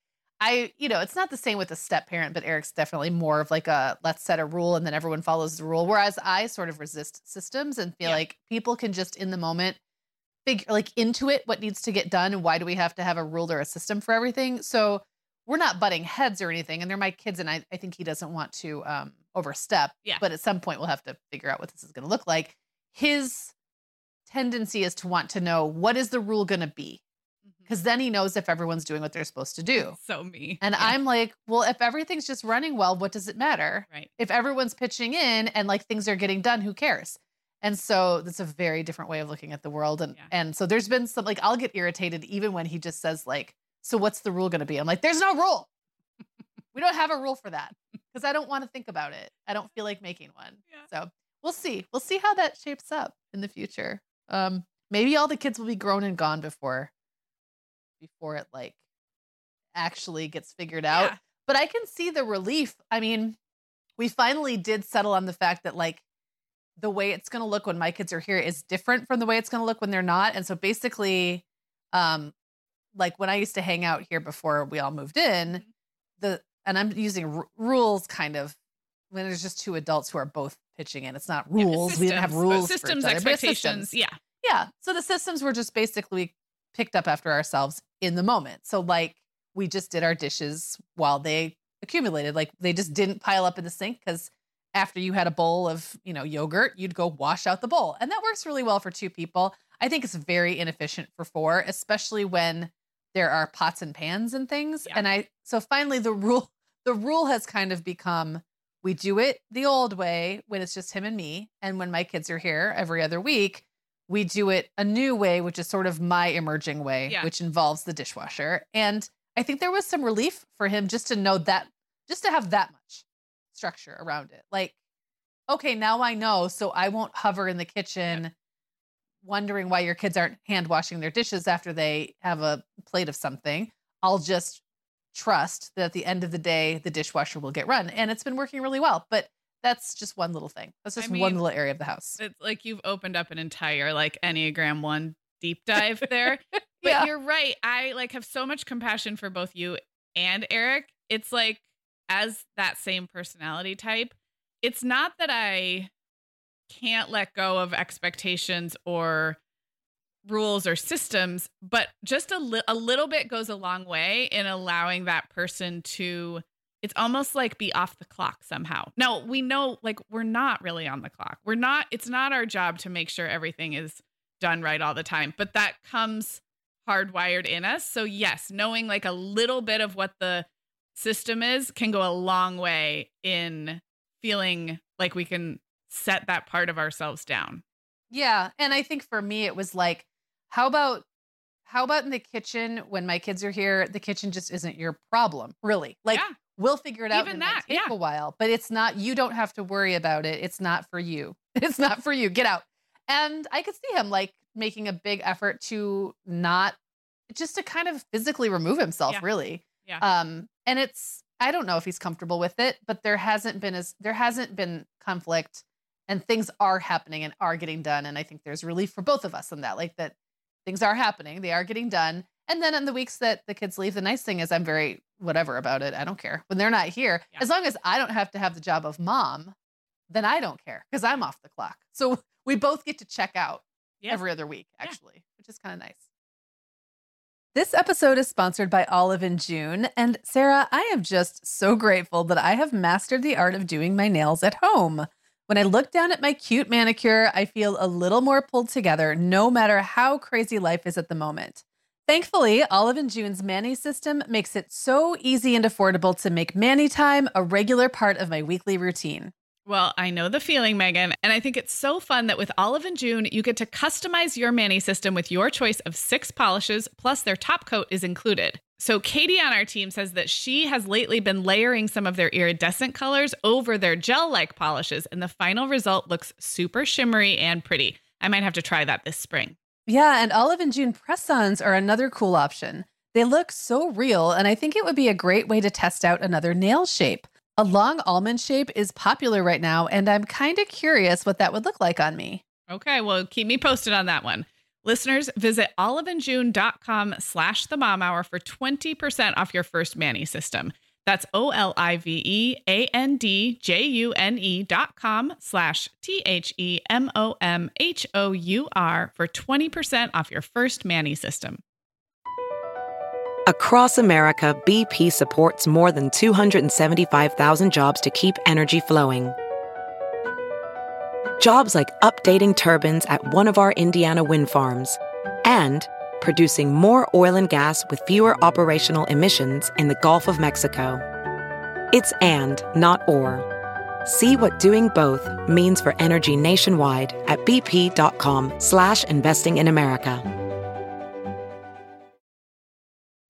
i you know it's not the same with a step parent but eric's definitely more of like a let's set a rule and then everyone follows the rule. Whereas i sort of resist systems and feel yeah. like people can just in the moment figure like intuit what needs to get done and why do we have to have a rule or a system for everything. So we're not butting heads or anything and they're my kids and i, I think he doesn't want to um, overstep yeah. but at some point we'll have to figure out what this is going to look like his tendency is to want to know what is the rule going to be because mm-hmm. then he knows if everyone's doing what they're supposed to do so me and yeah. i'm like well if everything's just running well what does it matter right if everyone's pitching in and like things are getting done who cares and so that's a very different way of looking at the world. And yeah. and so there's been some like I'll get irritated even when he just says like, so what's the rule gonna be? I'm like, there's no rule. we don't have a rule for that. Because I don't want to think about it. I don't feel like making one. Yeah. So we'll see. We'll see how that shapes up in the future. Um, maybe all the kids will be grown and gone before before it like actually gets figured out. Yeah. But I can see the relief. I mean, we finally did settle on the fact that like the way it's going to look when my kids are here is different from the way it's going to look when they're not. And so basically, um, like when I used to hang out here before we all moved in, mm-hmm. the and I'm using r- rules kind of when there's just two adults who are both pitching in. It's not rules. Yeah, we didn't have rules. Systems, expectations. Systems. Yeah. Yeah. So the systems were just basically picked up after ourselves in the moment. So like we just did our dishes while they accumulated. Like they just didn't pile up in the sink because after you had a bowl of, you know, yogurt, you'd go wash out the bowl. And that works really well for two people. I think it's very inefficient for four, especially when there are pots and pans and things. Yeah. And I so finally the rule the rule has kind of become we do it the old way when it's just him and me. And when my kids are here every other week, we do it a new way, which is sort of my emerging way, yeah. which involves the dishwasher. And I think there was some relief for him just to know that, just to have that much structure around it. Like, okay, now I know, so I won't hover in the kitchen yep. Wondering why your kids aren't hand washing their dishes after they have a plate of something. I'll just trust that at the end of the day, the dishwasher will get run. And it's been working really well. But that's just one little thing. That's just I mean, one little area of the house. It's like you've opened up an entire like Enneagram one deep dive there. but yeah. you're right. I like have so much compassion for both you and Eric. It's like as that same personality type, it's not that I can't let go of expectations or rules or systems, but just a, li- a little bit goes a long way in allowing that person to it's almost like be off the clock somehow. Now, we know like we're not really on the clock. We're not it's not our job to make sure everything is done right all the time, but that comes hardwired in us. So yes, knowing like a little bit of what the system is can go a long way in feeling like we can set that part of ourselves down. Yeah, and I think for me it was like how about how about in the kitchen when my kids are here the kitchen just isn't your problem, really. Like yeah. we'll figure it out Even that, take yeah. a while, but it's not you don't have to worry about it. It's not for you. It's not for you. Get out. And I could see him like making a big effort to not just to kind of physically remove himself, yeah. really. Yeah. Um, and it's I don't know if he's comfortable with it, but there hasn't been as there hasn't been conflict and things are happening and are getting done. And I think there's relief for both of us in that, like that things are happening, they are getting done. And then in the weeks that the kids leave, the nice thing is I'm very whatever about it. I don't care. When they're not here, yeah. as long as I don't have to have the job of mom, then I don't care because I'm off the clock. So we both get to check out yeah. every other week, actually, yeah. which is kind of nice. This episode is sponsored by Olive and June. And Sarah, I am just so grateful that I have mastered the art of doing my nails at home. When I look down at my cute manicure, I feel a little more pulled together, no matter how crazy life is at the moment. Thankfully, Olive and June's Mani system makes it so easy and affordable to make Manny time a regular part of my weekly routine. Well, I know the feeling, Meagan, and I think it's so fun that with Olive and June, you get to customize your Mani system with your choice of six polishes, plus their top coat is included. So, Katie on our team says that she has lately been layering some of their iridescent colors over their gel like polishes, and the final result looks super shimmery and pretty. I might have to try that this spring. Yeah, and Olive and June press ons are another cool option. They look so real, and I think it would be a great way to test out another nail shape. A long almond shape is popular right now, and I'm kind of curious what that would look like on me. Okay, well, keep me posted on that one. Listeners, visit oliveandjune.com slash the mom hour for 20% off your first Mani system. That's O-L-I-V-E-A-N-D-J-U-N-E dot com slash T-H-E-M-O-M-H-O-U-R for 20% off your first Mani system. Across America, BP supports more than 275,000 jobs to keep energy flowing. Jobs like updating turbines at one of our Indiana wind farms and producing more oil and gas with fewer operational emissions in the Gulf of Mexico. It's and, not or. See what doing both means for energy nationwide at bp.com slash investing in America.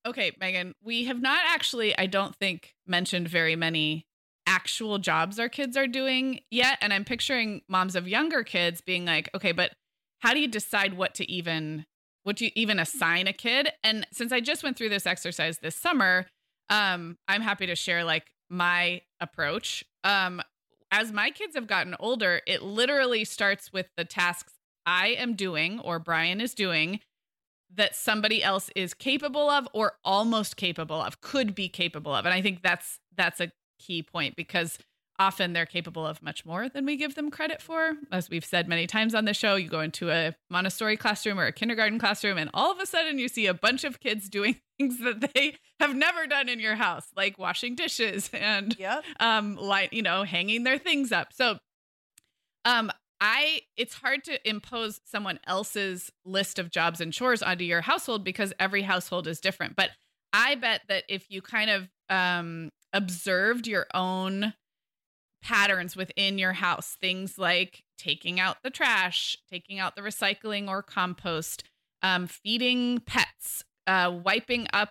Okay, Meagan, we have not actually, I don't think, mentioned very many actual jobs our kids are doing yet. And I'm picturing moms of younger kids being like, okay, but how do you decide what to even what do you even assign a kid? And since I just went through this exercise this summer, um, I'm happy to share like my approach. Um, as my kids have gotten older, it literally starts with the tasks I am doing or Brian is doing that somebody else is capable of or almost capable of, could be capable of. And I think that's that's a key point because often they're capable of much more than we give them credit for. As we've said many times on the show, you go into a Montessori classroom or a kindergarten classroom, and all of a sudden you see a bunch of kids doing things that they have never done in your house, like washing dishes and yep. um, like you know, hanging their things up. So, um, I it's hard to impose someone else's list of jobs and chores onto your household because every household is different. But I bet that if you kind of um, observed your own patterns within your house, things like taking out the trash, taking out the recycling or compost, um, feeding pets, uh, wiping up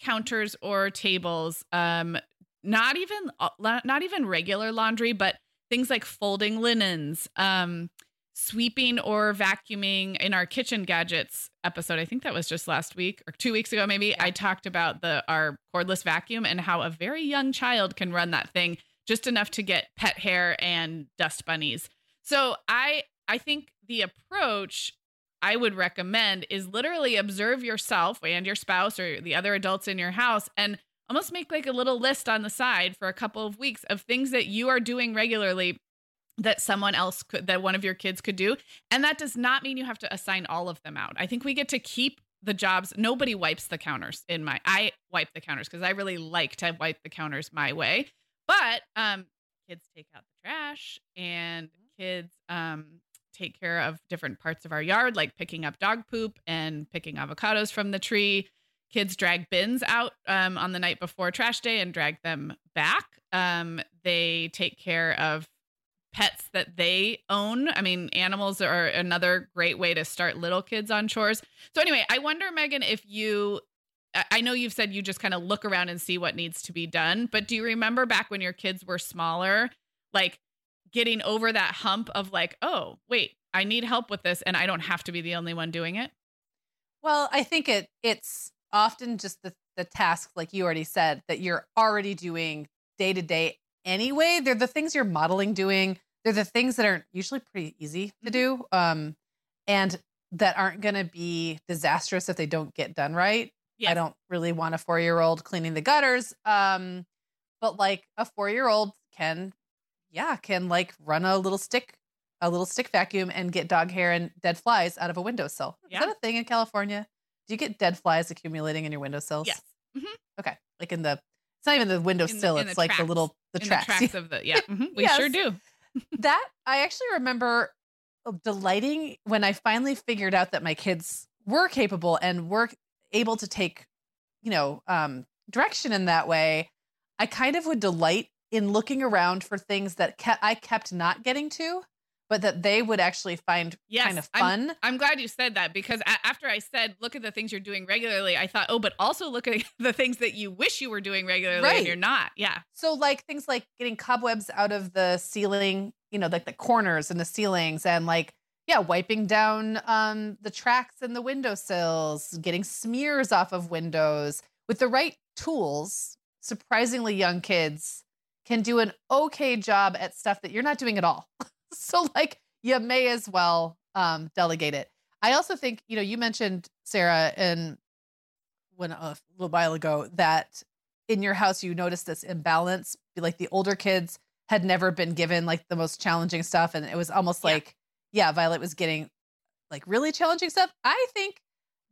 counters or tables, um, not even uh, not even regular laundry, but things like folding linens, um, sweeping or vacuuming in our kitchen gadgets episode. I think that was just last week or two weeks ago maybe. I talked about the our cordless vacuum and how a very young child can run that thing just enough to get pet hair and dust bunnies. So i i think the approach i would recommend is literally observe yourself and your spouse or the other adults in your house and almost make like a little list on the side for a couple of weeks of things that you are doing regularly that someone else could that one of your kids could do. And that does not mean you have to assign all of them out. I think we get to keep the jobs. Nobody wipes the counters in my i wipe the counters because i really like to wipe the counters my way. But um kids take out the trash and kids um take care of different parts of our yard like picking up dog poop and picking avocados from the tree. Kids drag bins out um, on the night before trash day and drag them back. Um, they take care of pets that they own. I mean, animals are another great way to start little kids on chores. So, anyway, I wonder, Meagan, if you, I know you've said you just kind of look around and see what needs to be done, but do you remember back when your kids were smaller, like getting over that hump of like, oh, wait, I need help with this and I don't have to be the only one doing it? Well, I think it it's often just the the tasks like you already said that you're already doing day to day anyway. They're the things you're modeling doing they're the things that are usually pretty easy to mm-hmm. do um, and that aren't going to be disastrous if they don't get done right Yes. I don't really want a four year old cleaning the gutters. Um, but like a four year old can, yeah, can like run a little stick, a little stick vacuum and get dog hair and dead flies out of a windowsill. Yeah. Is that a thing in California? Do you get dead flies accumulating in your windowsills? Yes. Mm-hmm. Okay. Like in the, it's not even the windowsill. It's the like tracks. the little, the in tracks. The tracks of the, yeah. Mm-hmm. We yes. sure do. That I actually remember delighting when I finally figured out that my kids were capable and were able to take, you know, um, direction in that way. I kind of would delight in looking around for things that ke- I kept not getting to but that they would actually find yes, kind of fun. I'm, I'm, glad you said that because a- after I said, look at the things you're doing regularly, I thought, oh, but also look at the things that you wish you were doing regularly right. and you're not. Yeah. So, like things like getting cobwebs out of the ceiling, you know, like the corners and the ceilings, and like, yeah, wiping down um, the tracks and the windowsills, getting smears off of windows with the right tools. Surprisingly, young kids can do an okay job at stuff that you're not doing at all. so like you may as well um, delegate it. I also think, you know, you mentioned Sarah and when a little while ago that in your house you noticed this imbalance, like the older kids had never been given like the most challenging stuff and it was almost yeah. like yeah, Violet was getting like really challenging stuff. I think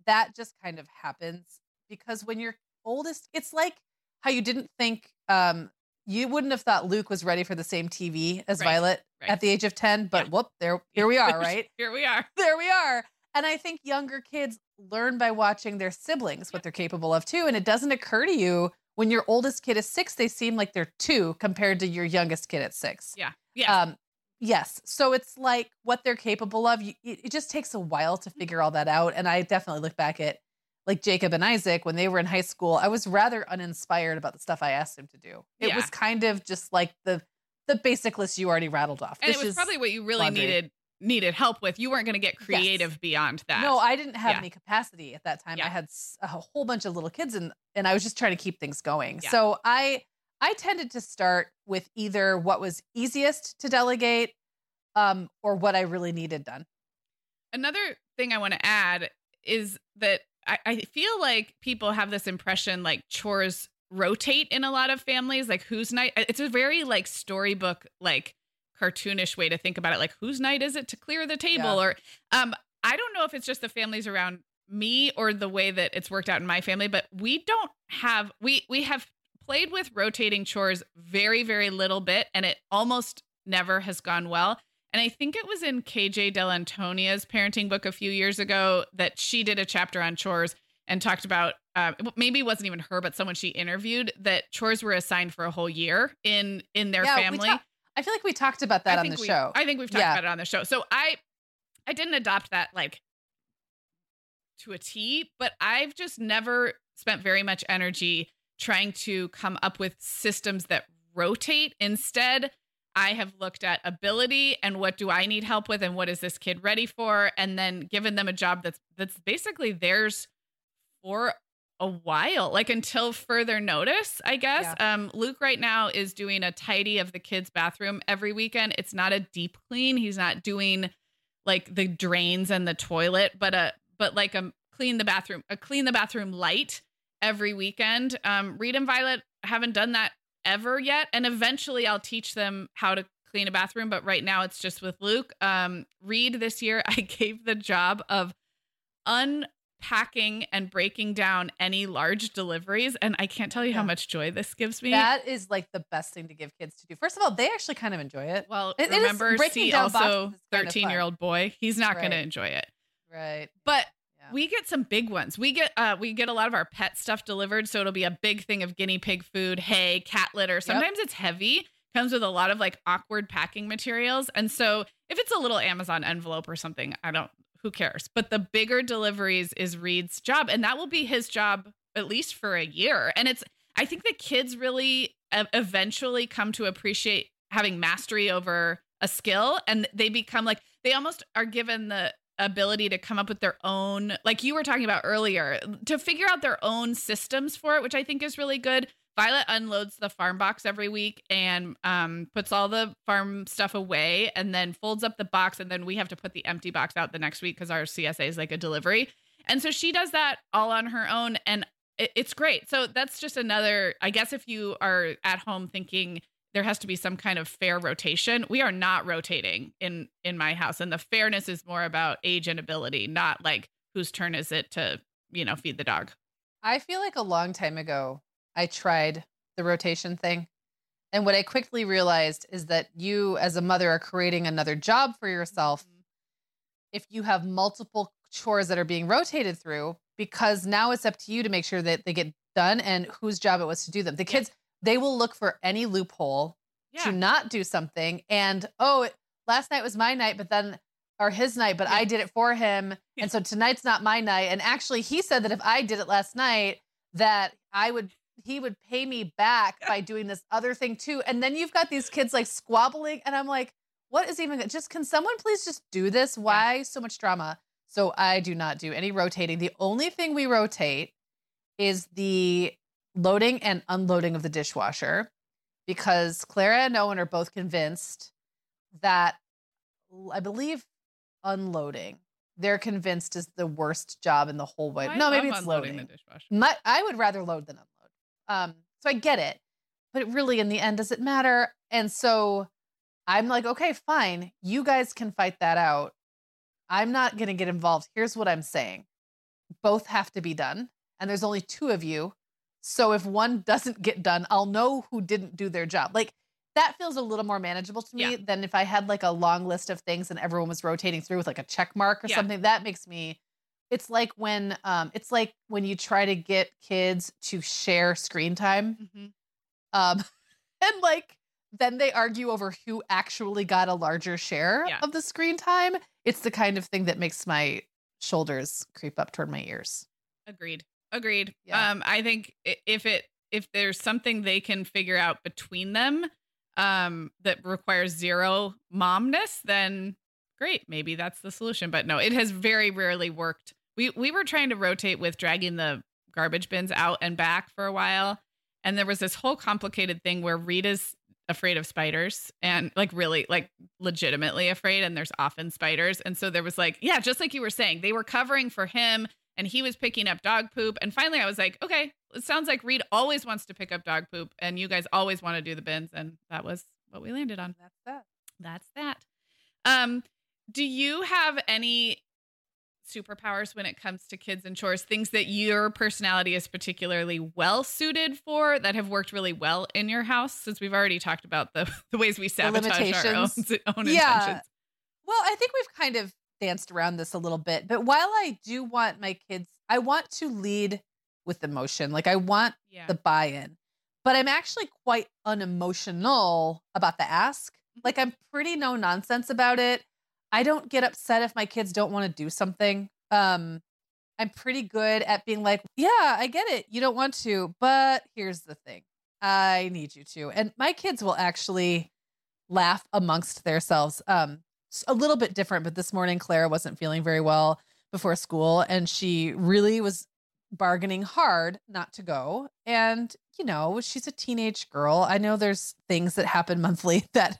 that just kind of happens because when you're oldest, it's like how you didn't think um you wouldn't have thought Luke was ready for the same TV as right, Violet right. at the age of 10, but yeah. whoop, there here we are, right? here we are. There we are. And I think younger kids learn by watching their siblings what they're capable of too. And it doesn't occur to you when your oldest kid is six, they seem like they're two compared to your youngest kid at six. Yeah. Yeah. Um, yes. So it's like what they're capable of. it just takes a while to figure all that out. And I definitely look back at like Jacob and Isaac when they were in high school, I was rather uninspired about the stuff I asked him to do. It yeah. was kind of just like the the basic list you already rattled off. And it was probably what you really laundry. needed needed help with. You weren't going to get creative yes. beyond that. No, I didn't have yeah. any capacity at that time. Yeah. I had a whole bunch of little kids and and I was just trying to keep things going. So I I tended to start with either what was easiest to delegate um or what I really needed done. Another thing I want to add is that I, I feel like people have this impression like chores rotate in a lot of families. Like whose night? It's a very like storybook like cartoonish way to think about it. Like whose night is it to clear the table? Yeah. Or um, I don't know if it's just the families around me or the way that it's worked out in my family, but we don't have we we have played with rotating chores very very little bit, and it almost never has gone well. And I think it was in KJ Dell'Antonia's parenting book a few years ago that she did a chapter on chores and talked about uh, maybe it wasn't even her, but someone she interviewed that chores were assigned for a whole year in in their yeah, family. Ta- I feel like we talked about that I on the we, show. I think we've talked yeah. about it on the show. So I I didn't adopt that like to a T, but I've just never spent very much energy trying to come up with systems that rotate. Instead, I have looked at ability and what do I need help with and what is this kid ready for and then given them a job that's that's basically theirs for a while like until further notice I guess. Yeah. Um Luke right now is doing a tidy of the kids bathroom every weekend. It's not a deep clean. He's not doing like the drains and the toilet, but a but like a clean the bathroom, a clean the bathroom light every weekend. Um Reed and Violet haven't done that ever yet. And eventually I'll teach them how to clean a bathroom. But right now it's just with Luke. Um, Reed this year, I gave the job of unpacking and breaking down any large deliveries. And I can't tell you yeah. how much joy this gives me. That is like the best thing to give kids to do. First of all, they actually kind of enjoy it. Well, it, remember, see also 13 year old boy, he's not right. going to enjoy it. Right. But we get some big ones. We get uh we get a lot of our pet stuff delivered, so it'll be a big thing of guinea pig food, hay, cat litter. Sometimes yep. it's heavy, comes with a lot of like awkward packing materials. And so if it's a little Amazon envelope or something, I don't who cares. But the bigger deliveries is Reed's job and that will be his job at least for a year. And it's I think the kids really eventually come to appreciate having mastery over a skill and they become like they almost are given the ability to come up with their own like you were talking about earlier to figure out their own systems for it which i think is really good violet unloads the farm box every week and um, puts all the farm stuff away and then folds up the box and then we have to put the empty box out the next week because our csa is like a delivery and so she does that all on her own and it, it's great. So that's just another. I guess if you are at home thinking there has to be some kind of fair rotation, we are not rotating in in my house, and the fairness is more about age and ability, not like whose turn is it to you know feed the dog. I feel like a long time ago I tried the rotation thing. And what I quickly realized is that you, as a mother, are creating another job for yourself Mm-hmm. if you have multiple chores that are being rotated through, because now it's up to you to make sure that they get done and whose job it was to do them. The Yeah. kids, they will look for any loophole Yeah. to not do something. And oh, it- last night was my night, but then or his night, but Yeah. I did it for him. Yeah. And so tonight's not my night. And actually he said that if I did it last night, that I would he would pay me back by doing this other thing too. And then you've got these kids like squabbling and I'm like, what is even just can someone please just do this? Why so much drama? So I do not do any rotating. The only thing we rotate is the loading and unloading of the dishwasher because Clara and Owen are both convinced that I believe unloading they're convinced is the worst job in the whole way. No, maybe it's unloading loading. the dishwasher. My, I would rather load than unload. Um, so I get it, but really, in the end, does it matter? And so I'm like, okay, fine. You guys can fight that out. I'm not going to get involved. Here's what I'm saying both have to be done. And there's only two of you. So if one doesn't get done, I'll know who didn't do their job. Like that feels a little more manageable to me Yeah. than if I had like a long list of things and everyone was rotating through with like a check mark or Yeah. something. That makes me it's like when um it's like when you try to get kids to share screen time Mhm. um and like then they argue over who actually got a larger share Yeah. of the screen time it's the kind of thing that makes my shoulders creep up toward my ears Agreed. Agreed. Yeah. Um, I think if it if there's something they can figure out between them, um, that requires zero momness, then great. Maybe that's the solution. But no, it has very rarely worked. We we were trying to rotate with dragging the garbage bins out and back for a while, and there was this whole complicated thing where Rita's afraid of spiders and like really like legitimately afraid and there's often spiders and so there was like yeah just like you were saying they were covering for him and he was picking up dog poop. And finally, I was like, okay, it sounds like Reed always wants to pick up dog poop, and you guys always want to do the bins, and that was what we landed on. that's that That's that. Um, do you have any superpowers when it comes to kids and chores? Things that your personality is particularly well suited for that have worked really well in your house? Since we've already talked about the the ways we sabotage our own, own Yeah. intentions. Well, I think we've kind of danced around this a little bit, but while I do want my kids, I want to lead with emotion. Like I want Yeah. the buy-in, but I'm actually quite unemotional about the ask. Mm-hmm. Like I'm pretty no nonsense about it. I don't get upset if my kids don't want to do something. Um I'm pretty good at being like, "Yeah, I get it. You don't want to, but here's the thing. I need you to." And my kids will actually laugh amongst themselves. Um a little bit different, but this morning Clara wasn't feeling very well before school and she really was bargaining hard not to go. And, you know, she's a teenage girl. I know there's things that happen monthly that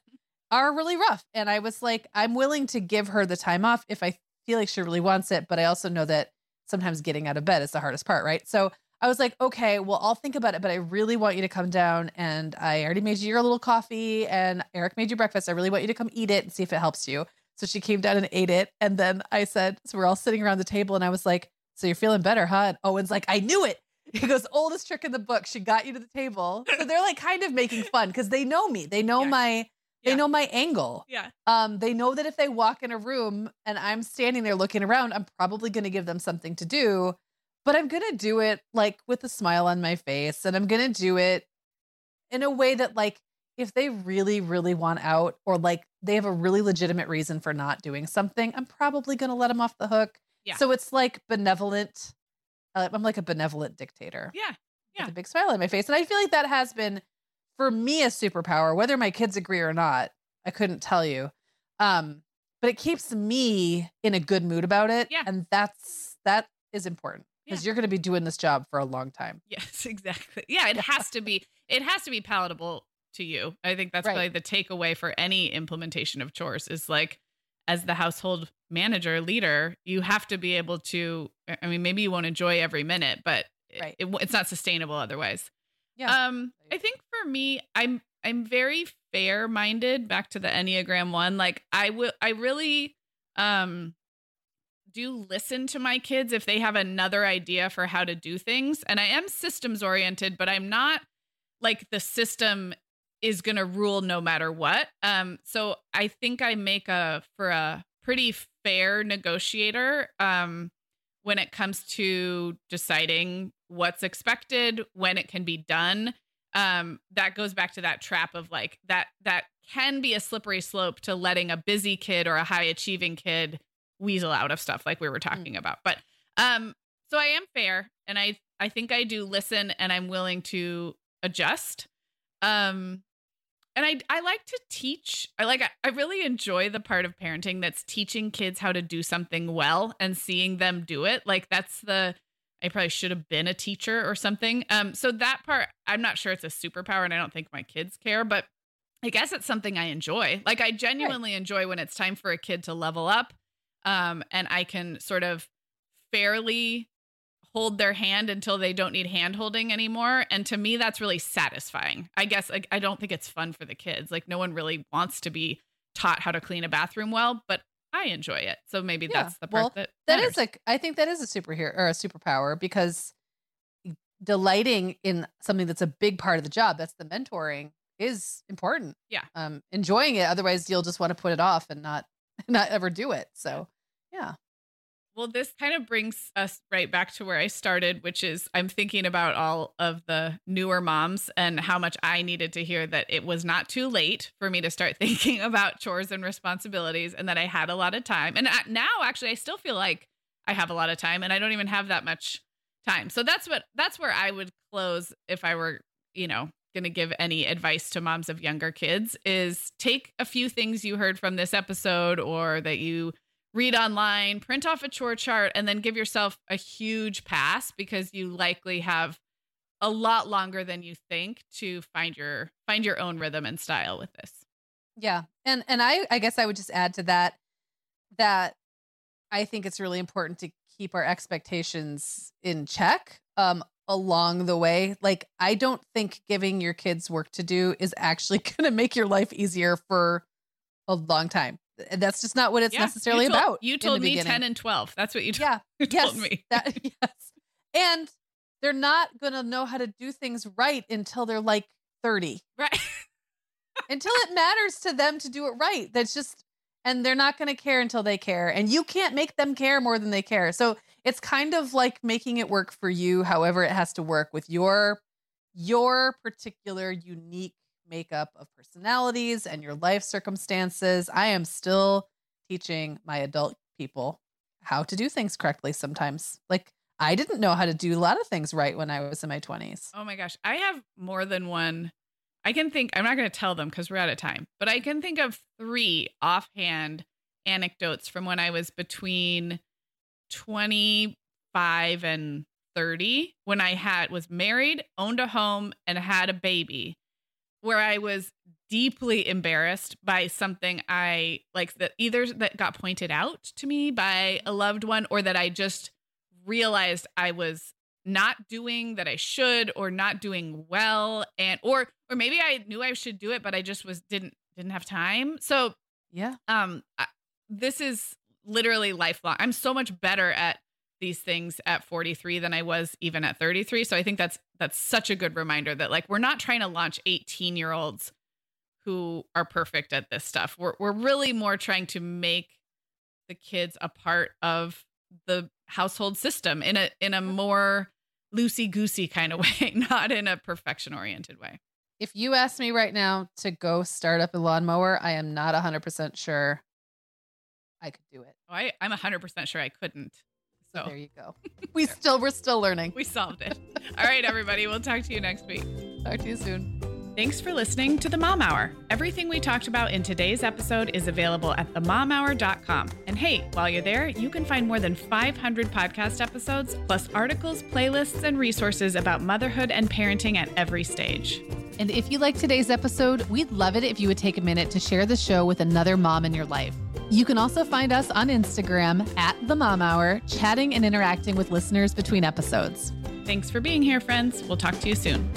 are really rough. And I was like, I'm willing to give her the time off if I feel like she really wants it. But I also know that sometimes getting out of bed is the hardest part, right? So I was like, okay, well, I'll think about it, but I really want you to come down. And I already made you your little coffee, and Eric made you breakfast. I really want you to come eat it and see if it helps you. So she came down and ate it. And then I said, so we're all sitting around the table, and I was like, so you're feeling better, huh? And Owen's like, I knew it. He goes, oldest trick in the book. She got you to the table. So they're like kind of making fun because they know me. They know Yeah. my they Yeah. know my angle. Yeah. Um, they know that if they walk in a room and I'm standing there looking around, I'm probably going to give them something to do, but I'm going to do it like with a smile on my face. And I'm going to do it in a way that, like, if they really, really want out or like they have a really legitimate reason for not doing something, I'm probably going to let them off the hook. Yeah. So it's like benevolent. Uh, I'm like a benevolent dictator Yeah. Yeah. with a big smile on my face. And I feel like that has been for me a superpower, whether my kids agree or not. I couldn't tell you. Um, but it keeps me in a good mood about it. Yeah. And that's that is important because Yeah. you're gonna be doing this job for a long time. Yes, exactly. Yeah, it has to be it has to be palatable to you. I think that's Right. probably the takeaway for any implementation of chores is like as the household manager leader, you have to be able to I mean maybe you won't enjoy every minute, but Right. it, it's not sustainable otherwise. Yeah. Um, I think for me, I'm I'm very fair minded. Back to the Enneagram one, like I will, I really um do listen to my kids if they have another idea for how to do things, and I am systems oriented, but I'm not like the system is going to rule no matter what. Um, so I think I make a for a pretty fair negotiator. Um, when it comes to deciding what's expected, when it can be done. Um, that goes back to that trap of like that that can be a slippery slope to letting a busy kid or a high achieving kid weasel out of stuff like we were talking mm. about. But um, so I am fair and I I think I do listen and I'm willing to adjust. Um, and I I like to teach. I like I really enjoy the part of parenting that's teaching kids how to do something well and seeing them do it. Like that's the I probably should have been a teacher or something. Um so that part I'm not sure it's a superpower and I don't think my kids care, but I guess it's something I enjoy. Like I genuinely right. enjoy when it's time for a kid to level up um and I can sort of fairly hold their hand until they don't need hand holding anymore. And to me, that's really satisfying. I guess like, I don't think it's fun for the kids. Like, no one really wants to be taught how to clean a bathroom well, but I enjoy it. So maybe yeah. that's the part well, that that is like I think that is a superhero or a superpower because delighting in something that's a big part of the job, that's the mentoring, is important. Yeah. Um, enjoying it. Otherwise, you'll just want to put it off and not not ever do it. So. Well, this kind of brings us right back to where I started, which is I'm thinking about all of the newer moms and how much I needed to hear that it was not too late for me to start thinking about chores and responsibilities and that I had a lot of time. And now, actually, I still feel like I have a lot of time and I don't even have that much time. So that's what that's where I would close if I were, you know, going to give any advice to moms of younger kids is take a few things you heard from this episode or that you read online, print off a chore chart, and then give yourself a huge pass because you likely have a lot longer than you think to find your find your own rhythm and style with this. Yeah. And and I I guess I would just add to that that I think it's really important to keep our expectations in check um along the way. Like I don't think giving your kids work to do is actually going to make your life easier for a long time that's just not what it's yeah, necessarily you told, about. You told me beginning. 10 and 12. That's what you, yeah, you yes, told me. That, yes. And they're not going to know how to do things right until they're like 30. Right. until it matters to them to do it right. That's just, and they're not going to care until they care. And you can't make them care more than they care. So it's kind of like making it work for you, however it has to work with your your particular unique makeup of personalities and your life circumstances. I am still teaching my adult people how to do things correctly sometimes. Like I didn't know how to do a lot of things right when I was in my 20s. Oh my gosh. I have more than one. I can think, I'm not going to tell them because we're out of time, but I can think of three offhand anecdotes from when I was between 25 and 30 when I had was married, owned a home and had a baby where I was deeply embarrassed by something I like that either that got pointed out to me by a loved one or that I just realized I was not doing that I should or not doing well and or or maybe I knew I should do it but I just was didn't didn't have time. So yeah. Um I, this is literally lifelong. I'm so much better at these things at 43 than I was even at 33. So I think that's that's such a good reminder that like we're not trying to launch 18 year olds who are perfect at this stuff. We're we're really more trying to make the kids a part of the household system in a in a more loosey goosey kind of way, not in a perfection oriented way. If you ask me right now to go start up a lawnmower, I am not 100% sure I could do it. Oh, I, I'm 100% sure I couldn't. So there you go. We still we're still learning. We solved it. All right, everybody. We'll talk to you next week. Talk to you soon. Thanks for listening to the Mom Hour. Everything we talked about in today's episode is available at themomhour.com. And hey, while you're there, you can find more than 500 podcast episodes, plus articles, playlists, and resources about motherhood and parenting at every stage. And if you like today's episode, we'd love it if you would take a minute to share the show with another mom in your life. You can also find us on Instagram at The Mom Hour, chatting and interacting with listeners between episodes. Thanks for being here, friends. We'll talk to you soon.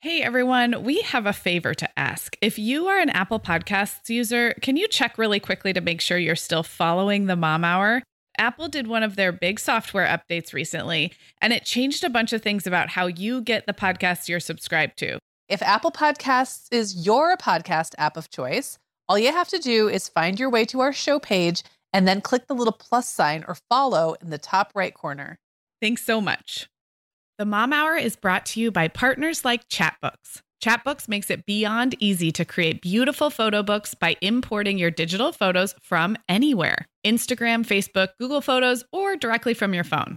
Hey everyone, we have a favor to ask. If you are an Apple Podcasts user, can you check really quickly to make sure you're still following the Mom Hour? Apple did one of their big software updates recently, and it changed a bunch of things about how you get the podcasts you're subscribed to. If Apple Podcasts is your podcast app of choice, all you have to do is find your way to our show page and then click the little plus sign or follow in the top right corner. Thanks so much. The Mom Hour is brought to you by partners like Chatbooks. Chatbooks makes it beyond easy to create beautiful photo books by importing your digital photos from anywhere Instagram, Facebook, Google Photos, or directly from your phone.